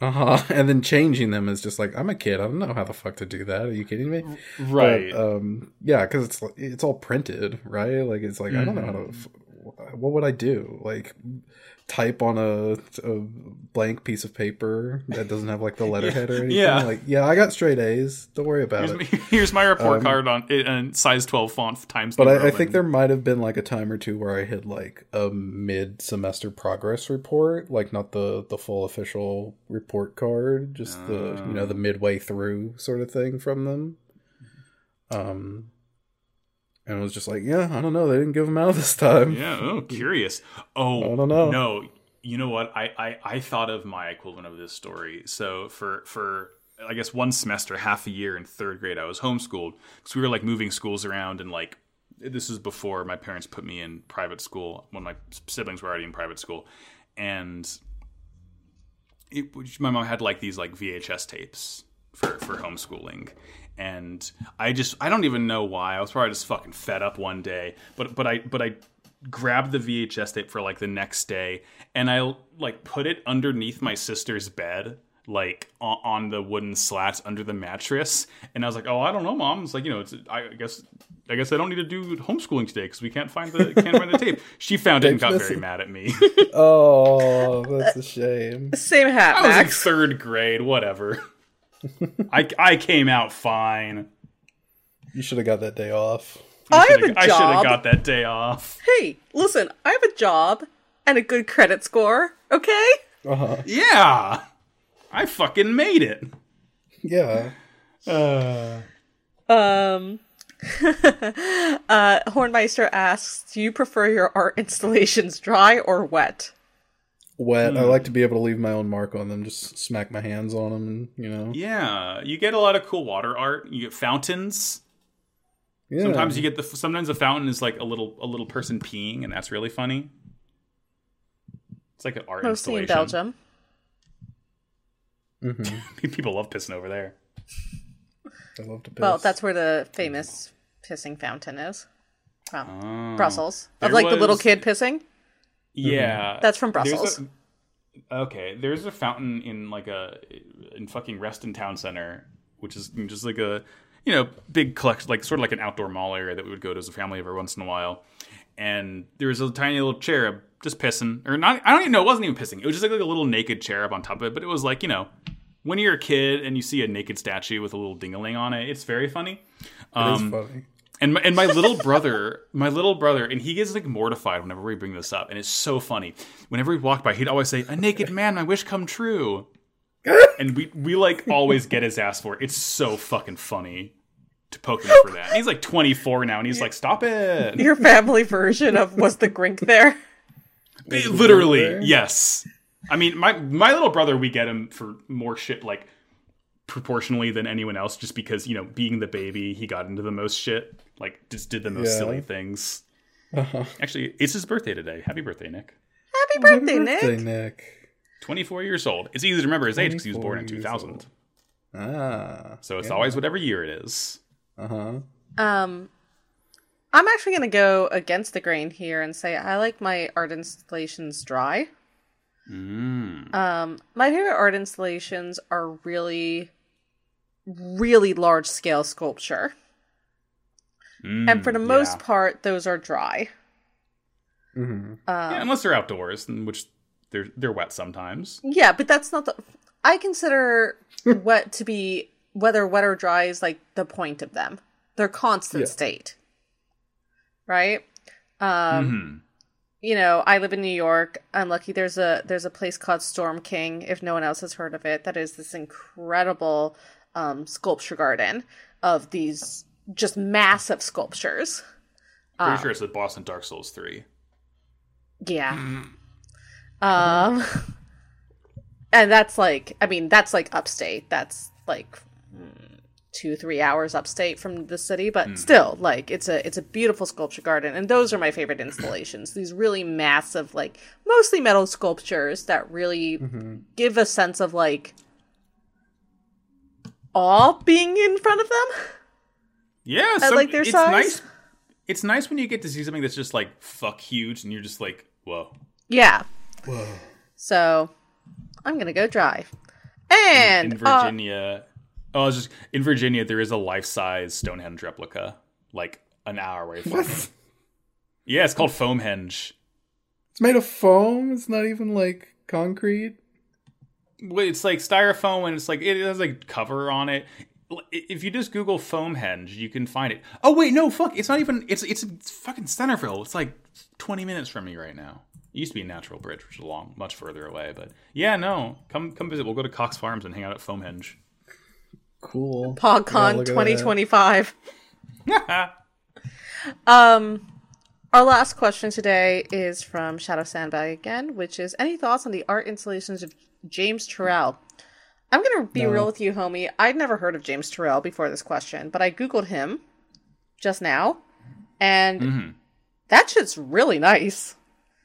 Uh huh. And then changing them is just like I'm a kid. I don't know how the fuck to do that. Are you kidding me?
Right.
But, um. Yeah, because it's like- it's all printed, right? Like it's like I don't know how to. f- What would I do? Like type on a, a blank piece of paper that doesn't have like the letterhead or anything.
Yeah.
Like yeah, I got straight A's. Don't worry about it.
here's, here's my report card on in size 12 font times.
Um, But I, I think there might have been like a time or two where I hit like a mid semester progress report, like not the the full official report card, just the you know the midway through sort of thing from them. Um, and was just like, yeah, I don't know, they didn't give them out this time.
Yeah. Oh, curious. Oh,
I don't know.
No, you know what? I, I I thought of my equivalent of this story. So for for I guess one semester, half a year in third grade, I was homeschooled because we were like moving schools around and like this was before my parents put me in private school when my siblings were already in private school, and it, my mom had like these like VHS tapes for for homeschooling, and I just I don't even know why I was probably just fucking fed up one day, but but I but I grabbed the VHS tape for like the next day, and I like put it underneath my sister's bed. Like on, on the wooden slats under the mattress, and I was like, "Oh, I don't know, mom." It's like you know, it's I guess I guess I don't need to do homeschooling today because we can't find the can't find the tape. She found it and got very mad at me.
Oh, that's a shame.
Same hat,
I was in third grade, whatever. I I came out fine.
You should have got that day off.
I have
Should've-
a
I should have got that day off.
Hey, listen, I have a job and a good credit score. Okay.
Uh huh.
Yeah, I fucking made it.
Yeah.
Uh,
Um, uh, Hornmeister asks, "Do you prefer your art installations dry or wet?"
Wet. I like to be able to leave my own mark on them. Just smack my hands on them, and you know.
yeah, you get a lot of cool water art. You get fountains.
Yeah.
Sometimes you get the sometimes the fountain is like a little a little person peeing, and that's really funny. It's like an art
Mostly in
installation.
Belgium.
Mhm.
People love pissing over there.
I love to piss.
Well, that's where the famous pissing fountain is. From
Oh.
Brussels. Of
There
like the little kid pissing.
Yeah,
That's from
There's
Brussels.
a- okay, there's a fountain in like a in fucking Reston Town Center, which is just like a you know big collection, like sort of like an outdoor mall area that we would go to as a family every once in a while. And there was a tiny little cherub just pissing, or not. I don't even know. It wasn't even pissing. It was just like a little naked cherub on top of it. But it was like you know, when you're a kid and you see a naked statue with a little dingaling on it, it's very funny.
It is
Um,
funny.
And my, and my little brother, my little brother, and he gets like mortified whenever we bring this up, and it's so funny. Whenever we walk by, he'd always say, "A naked man, my wish come true," and we we like always get his ass for it. It's so fucking funny to poke him for that. He's like 24 now, and he's like, "Stop it!"
Your family version of was the Grink there?
Literally, yes. I mean, my my little brother, we get him for more shit like proportionally than anyone else, just because you know, being the baby, he got into the most shit. Like, just did the most
Yeah.
silly things.
Uh-huh.
Actually, it's his birthday today. Happy birthday, Nick.
Happy
Happy
birthday, Nick.
Nick.
24 years old. It's easy to remember his age because he was born in 2000.
old. Ah.
So it's always whatever year it is.
Uh huh.
Um, I'm actually going to go against the grain here and say I like my art installations dry.
Mm.
Um, my favorite art installations are really, really large scale sculpture, and for the
Mm,
most
yeah.
part, those are dry.
hmm
Yeah, unless they're outdoors, in which they're they're wet sometimes.
Yeah, but that's not the. I consider wet to be whether wet or dry is like the point of them. They're constant
Yeah.
state, right? Um,
Mhm.
you know, I live in New York. I'm lucky there's a there's a place called Storm King. If no one else has heard of it, that is this incredible um, sculpture garden of these just massive sculptures.
Pretty
Ah.
sure it's the Boston Dark Souls 3.
Yeah. Um and that's like I mean that's like upstate. That's like mm, 2 3 hours upstate from the city, but still like it's a it's a beautiful sculpture garden and those are my favorite installations. These really massive like mostly metal sculptures that really give a sense of like all being in front of them.
Yeah,
I like their
it's
size.
nice. It's nice when you get to see something that's just like fuck huge, and you're just like, whoa.
Yeah.
Whoa.
So I'm gonna go drive. And
in
uh,
Virginia. oh, I was just in Virginia. There is a life-size Stonehenge replica, like an hour away from.
What?
Yeah, it's called Foamhenge.
It's made of foam. It's not even like concrete.
Well, It's like styrofoam, and it's like it has like cover on it. If you just Google Foamhenge, you can find it. Oh wait, no, fuck! It's not even. It's it's, it's fucking Centreville. It's like twenty minutes from me right now. It used to be Natural Bridge, which is long, much further away. But yeah, no, come come visit. We'll go to Cox Farms and hang out at Foamhenge.
Cool. Yeah,
PogCon
look
2025. Um, our last question today is from Shadow Sandbag again, which is any thoughts on the art installations of James Turrell? I'm gonna be
No.
real with you, homie. I'd never heard of James Turrell before this question, but I googled him just now, and
Mm-hmm.
that shit's really nice.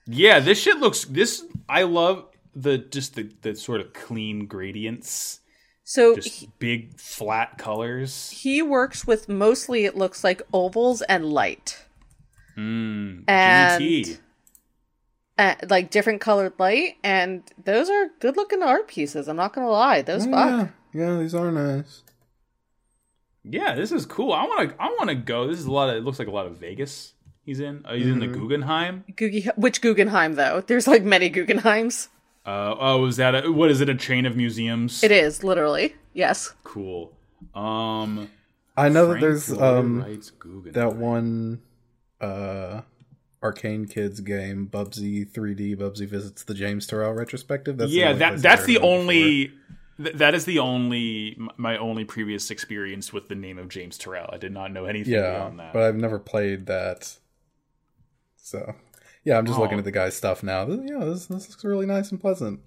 Yeah, this shit looks. This I love the just the the sort of clean gradients,
So
just
he,
big flat colors.
he works with mostly it looks like ovals and light,
Mm,
And-
GT.
Uh, like different colored light, and those are good looking art pieces. I'm not gonna lie, those
Oh,
fuck.
yeah, yeah, these are nice.
Yeah, this is cool. I want to. I want to go. This is a lot of. It looks like a lot of Vegas. He's in. Uh, he's in the Guggenheim.
Googie, which Guggenheim though? There's like many Guggenheims.
Uh, oh, is that a, what is it? A chain of museums?
It is literally yes.
Cool. Um,
I know that there's
Lloyd
um that one uh arcane kids game bubsy 3d bubsy visits the james Turrell retrospective that's the
yeah,
only
that that's the only. th- that is the only my only previous experience with the name of James Turrell. I did not know anything
before. yeah
beyond that.
but i've never played that so yeah i'm just
Oh.
looking at the guy's stuff now This- yeah this, this looks really nice and pleasant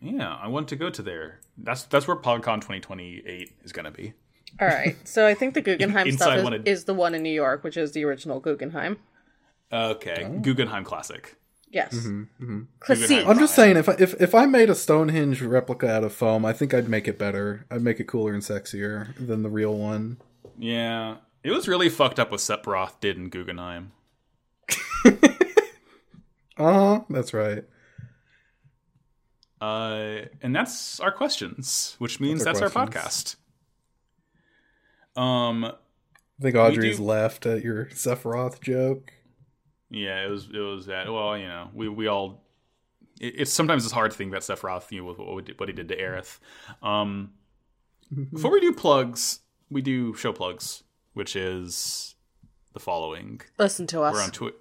yeah, I want to go to there. That's that's where PodCon 2028 is going to be.
All right. So I think the Guggenheim stuff is,
one of-
is the one in New York, which is the original Guggenheim.
Okay,
Oh.
Guggenheim Classic.
Yes.
Guggenheim.
Classique.
i'm just saying if I, if if i made a stonehenge replica out of foam i think i'd make it better i'd make it cooler and sexier than the real one
Yeah, it was really fucked up what Sephiroth did in Guggenheim.
uh-huh that's right
Uh, and that's our questions, which means
That's
that's
our
our podcast. Um,
i think audrey's
do-
left at your sephiroth joke
yeah, it was it was that. Well, you know, we we all. It, it's sometimes it's hard to think about Sephiroth, you know, with what, we did, what he did to Aerith. Um, before we do plugs, we do show plugs, which is the following.
Listen to us.
We're on Twitter.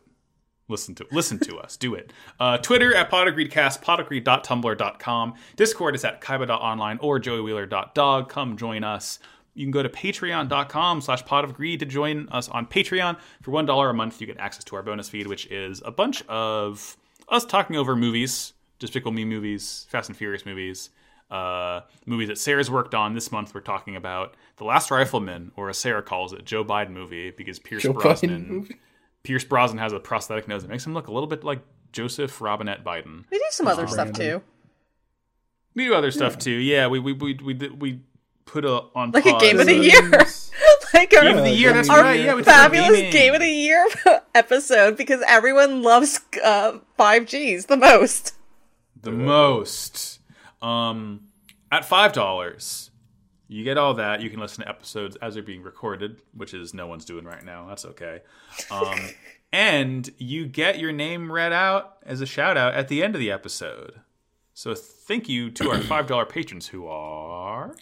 Listen to listen to us. Do it. Uh, Twitter at podagreedcast, podagreed.tumblr.com. Discord is at kaiba.online or joeywheeler.dog. Come join us. You can go to patreon.com slash pod of greed to join us on Patreon. For $1 a month, you get access to our bonus feed, which is a bunch of us talking over movies, Despicable Me movies, Fast and Furious movies, uh, movies that Sarah's worked on. This month, we're talking about The Last Rifleman, or as Sarah calls it, Joe Biden movie, because Pierce
Joe Biden
Brosnan
movie?
Pierce Brosnan has a prosthetic nose that makes him look a little bit like Joseph Robinette Biden.
we do some other stuff
Brandon.
too.
We do other stuff too. Yeah, we we we we, we put a on
Like a game of the year. like our,
Game of the year. That's
Our
right. Yeah,
fabulous
gaming.
game of the year episode because everyone loves uh, 5Gs the most.
the most. Um, at five dollars, you get all that. You can listen to episodes as they're being recorded, which is no one's doing right now. That's okay. Um, and you get your name read out as a shout out at the end of the episode. So thank you to our five dollar patrons who are.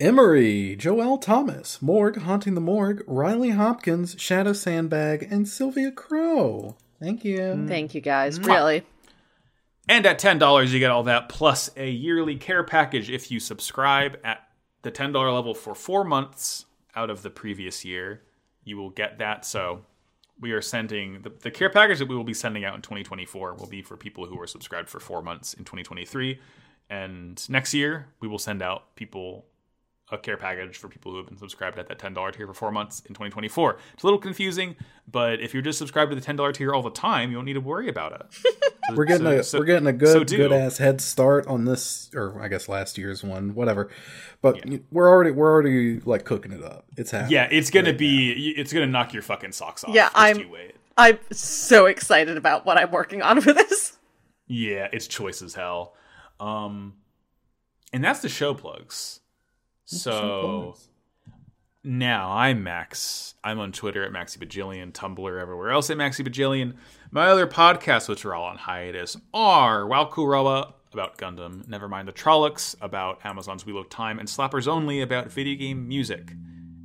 Emery, Joel Thomas, Morgue, Haunting the Morgue, Riley Hopkins, Shadow Sandbag, and Sylvia Crow. Thank you. Mm.
Thank you guys. Really.
And at $10, you get all that plus a yearly care package if you subscribe at the $10 level for four months out of the previous year. You will get that. So we are sending the, the care package that we will be sending out in 2024 will be for people who are subscribed for four months in 2023. And next year, we will send out people a care package for people who have been subscribed at that $10 tier for four months in 2024. It's a little confusing, but if you're just subscribed to the $10 tier all the time, you don't need to worry about it. So-
We're getting
so-
a
so-
we're getting a good
do.
good ass head start on this, or I guess last year's one, whatever. But we're already we're already like cooking it up. It's happening.
Yeah, it's gonna be. It's gonna knock your fucking socks off.
Yeah, I'm- I'm so excited about what I'm working on for this.
Yeah, it's choice as hell. Um, and that's the show plugs. So now I'm Max. I'm on Twitter at Maxi Bajillion, Tumblr, everywhere else at Maxi Bajillion. My other podcasts, which are all on hiatus, are Wow Kuroa about Gundam, Nevermind the Trollocs about Amazon's Wheel of Time, and Slappers Only about video game music.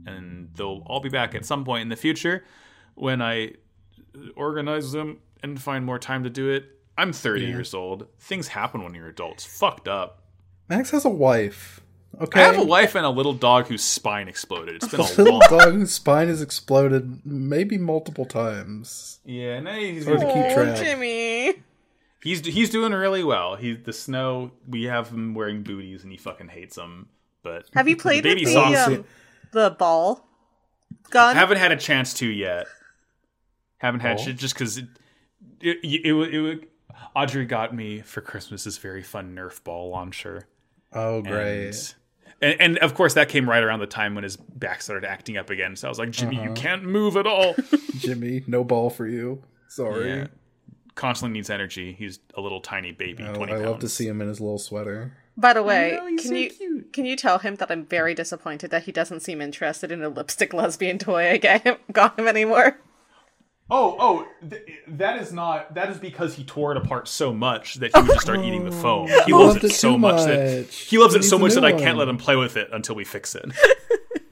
And they'll all be back at some point in the future when I organize them and find more time to do it. I'm 30 years old. Things happen when you're adults. Fucked up.
Max has a wife. Okay.
I have a wife and a little dog whose spine exploded. It's been
A
a
little
long.
dog whose spine has exploded maybe multiple times.
Yeah, no, he's,
Hard to keep
Oh,
track.
Jimmy.
he's he's doing really well. He the snow. We have him wearing booties, and he fucking hates them. But
Have you played
the
with
baby
the
socks?
um, the ball gun?
haven't had a chance to yet. Haven't had
Oh.
shit just because it it, it, it, would- it, Audrey got me for Christmas this very fun Nerf ball launcher.
Oh, great.
and, and of course, that came right around the time when his back started acting up again. So I was like, Jimmy,
Uh-huh.
you can't move at all.
Jimmy, no ball for you. Sorry.
yeah. Constantly needs energy. He's a little tiny baby,
I,
twenty
I
pounds.
love to see him in his little sweater.
By the way,
know,
can
so
you
cute.
can you tell him that I'm very disappointed that he doesn't seem interested in a lipstick lesbian toy I got him, got him anymore?
Oh, oh, th- that is not. That is because he tore it apart so much that he would just start eating the foam. He
He
loves it
it
so
too
much that he loves
He
it so much that I can't
one.
let him play with it until we fix it.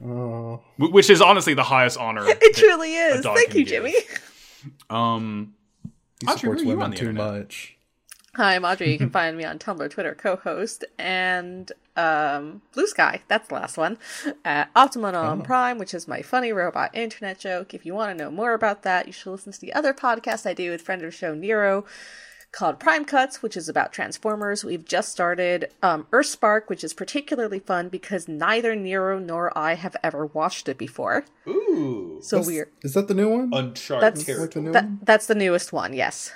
Oh,
Which is honestly the highest honor.
It truly is.
dog
Thank you,
give.
Jimmy.
Um,
he
Audrey,
supports
where are you on
women
the
too
internet?
much.
Hi, I'm Audrey. You can find me on Tumblr, Twitter, co-host, and um, Blue Sky. That's the last one. At Optimum on Prime, which is my funny robot internet joke. If you want to know more about that, you should listen to the other podcast I do with friend of the show Nero called Prime Cuts, which is about Transformers. We've just started um, Earthspark, which is particularly fun because neither Nero nor I have ever watched it before.
ooh,
So
That's-
we're
Is that the new one?
uncharted
That's-
like the new
that,
one?
that's the newest one. Yes.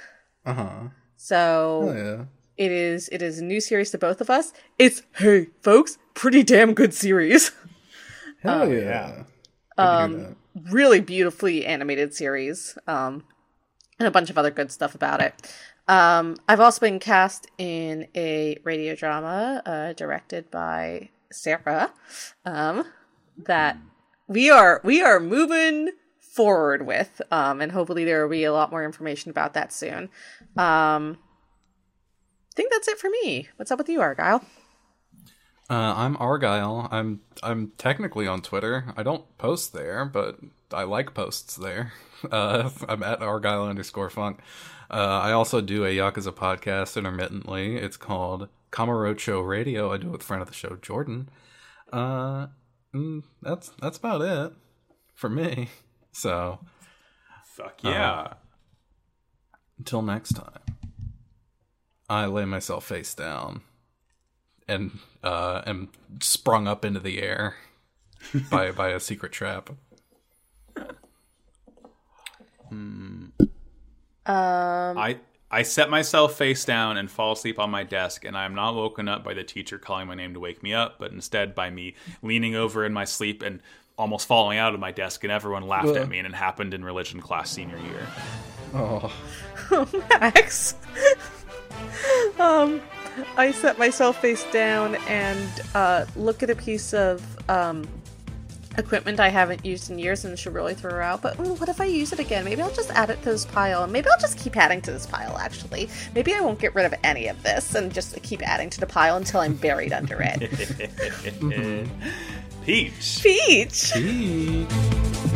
Uh huh.
So
Oh yeah.
It is it is a new series to both of us. It's hey folks, pretty damn good series.
Hell
Oh,
yeah. I can do that.
really beautifully animated series. Um and a bunch of other good stuff about it. Um I've also been cast in a radio drama uh directed by Sarah. Um that we are we are moving forward with um and hopefully there will be a lot more information about that soon. Um I think that's it for me. What's up with you, Argyle?
Uh, I'm Argyle. I'm I'm technically on Twitter. I don't post there, but I like posts there. Uh, I'm at Argyle underscore funk. Uh, I also do a Yakuza podcast intermittently. It's called Kamurocho Radio. I do it with friend of the show Jordan. Uh, mm, that's that's about it for me. So
Fuck yeah.
until next time, I lay myself face down and uh, am sprung up into the air by by a secret trap.
Um, I I set myself face down and fall asleep on my desk, and I am not woken up by the teacher calling my name to wake me up, but instead by me leaning over in my sleep and almost falling out of my desk, and everyone laughed
Ugh.
at me, and it happened in religion class senior year.
Oh,
Max. Um, I set myself face down and uh, look at a piece of um, equipment I haven't used in years and should really throw out. But ooh, what if I use it again? Maybe I'll just add it to this pile. and Maybe I'll just keep adding to this pile. Actually, maybe I won't get rid of any of this and just keep adding to the pile until I'm buried under it.
Peach.
Peach.
Eek.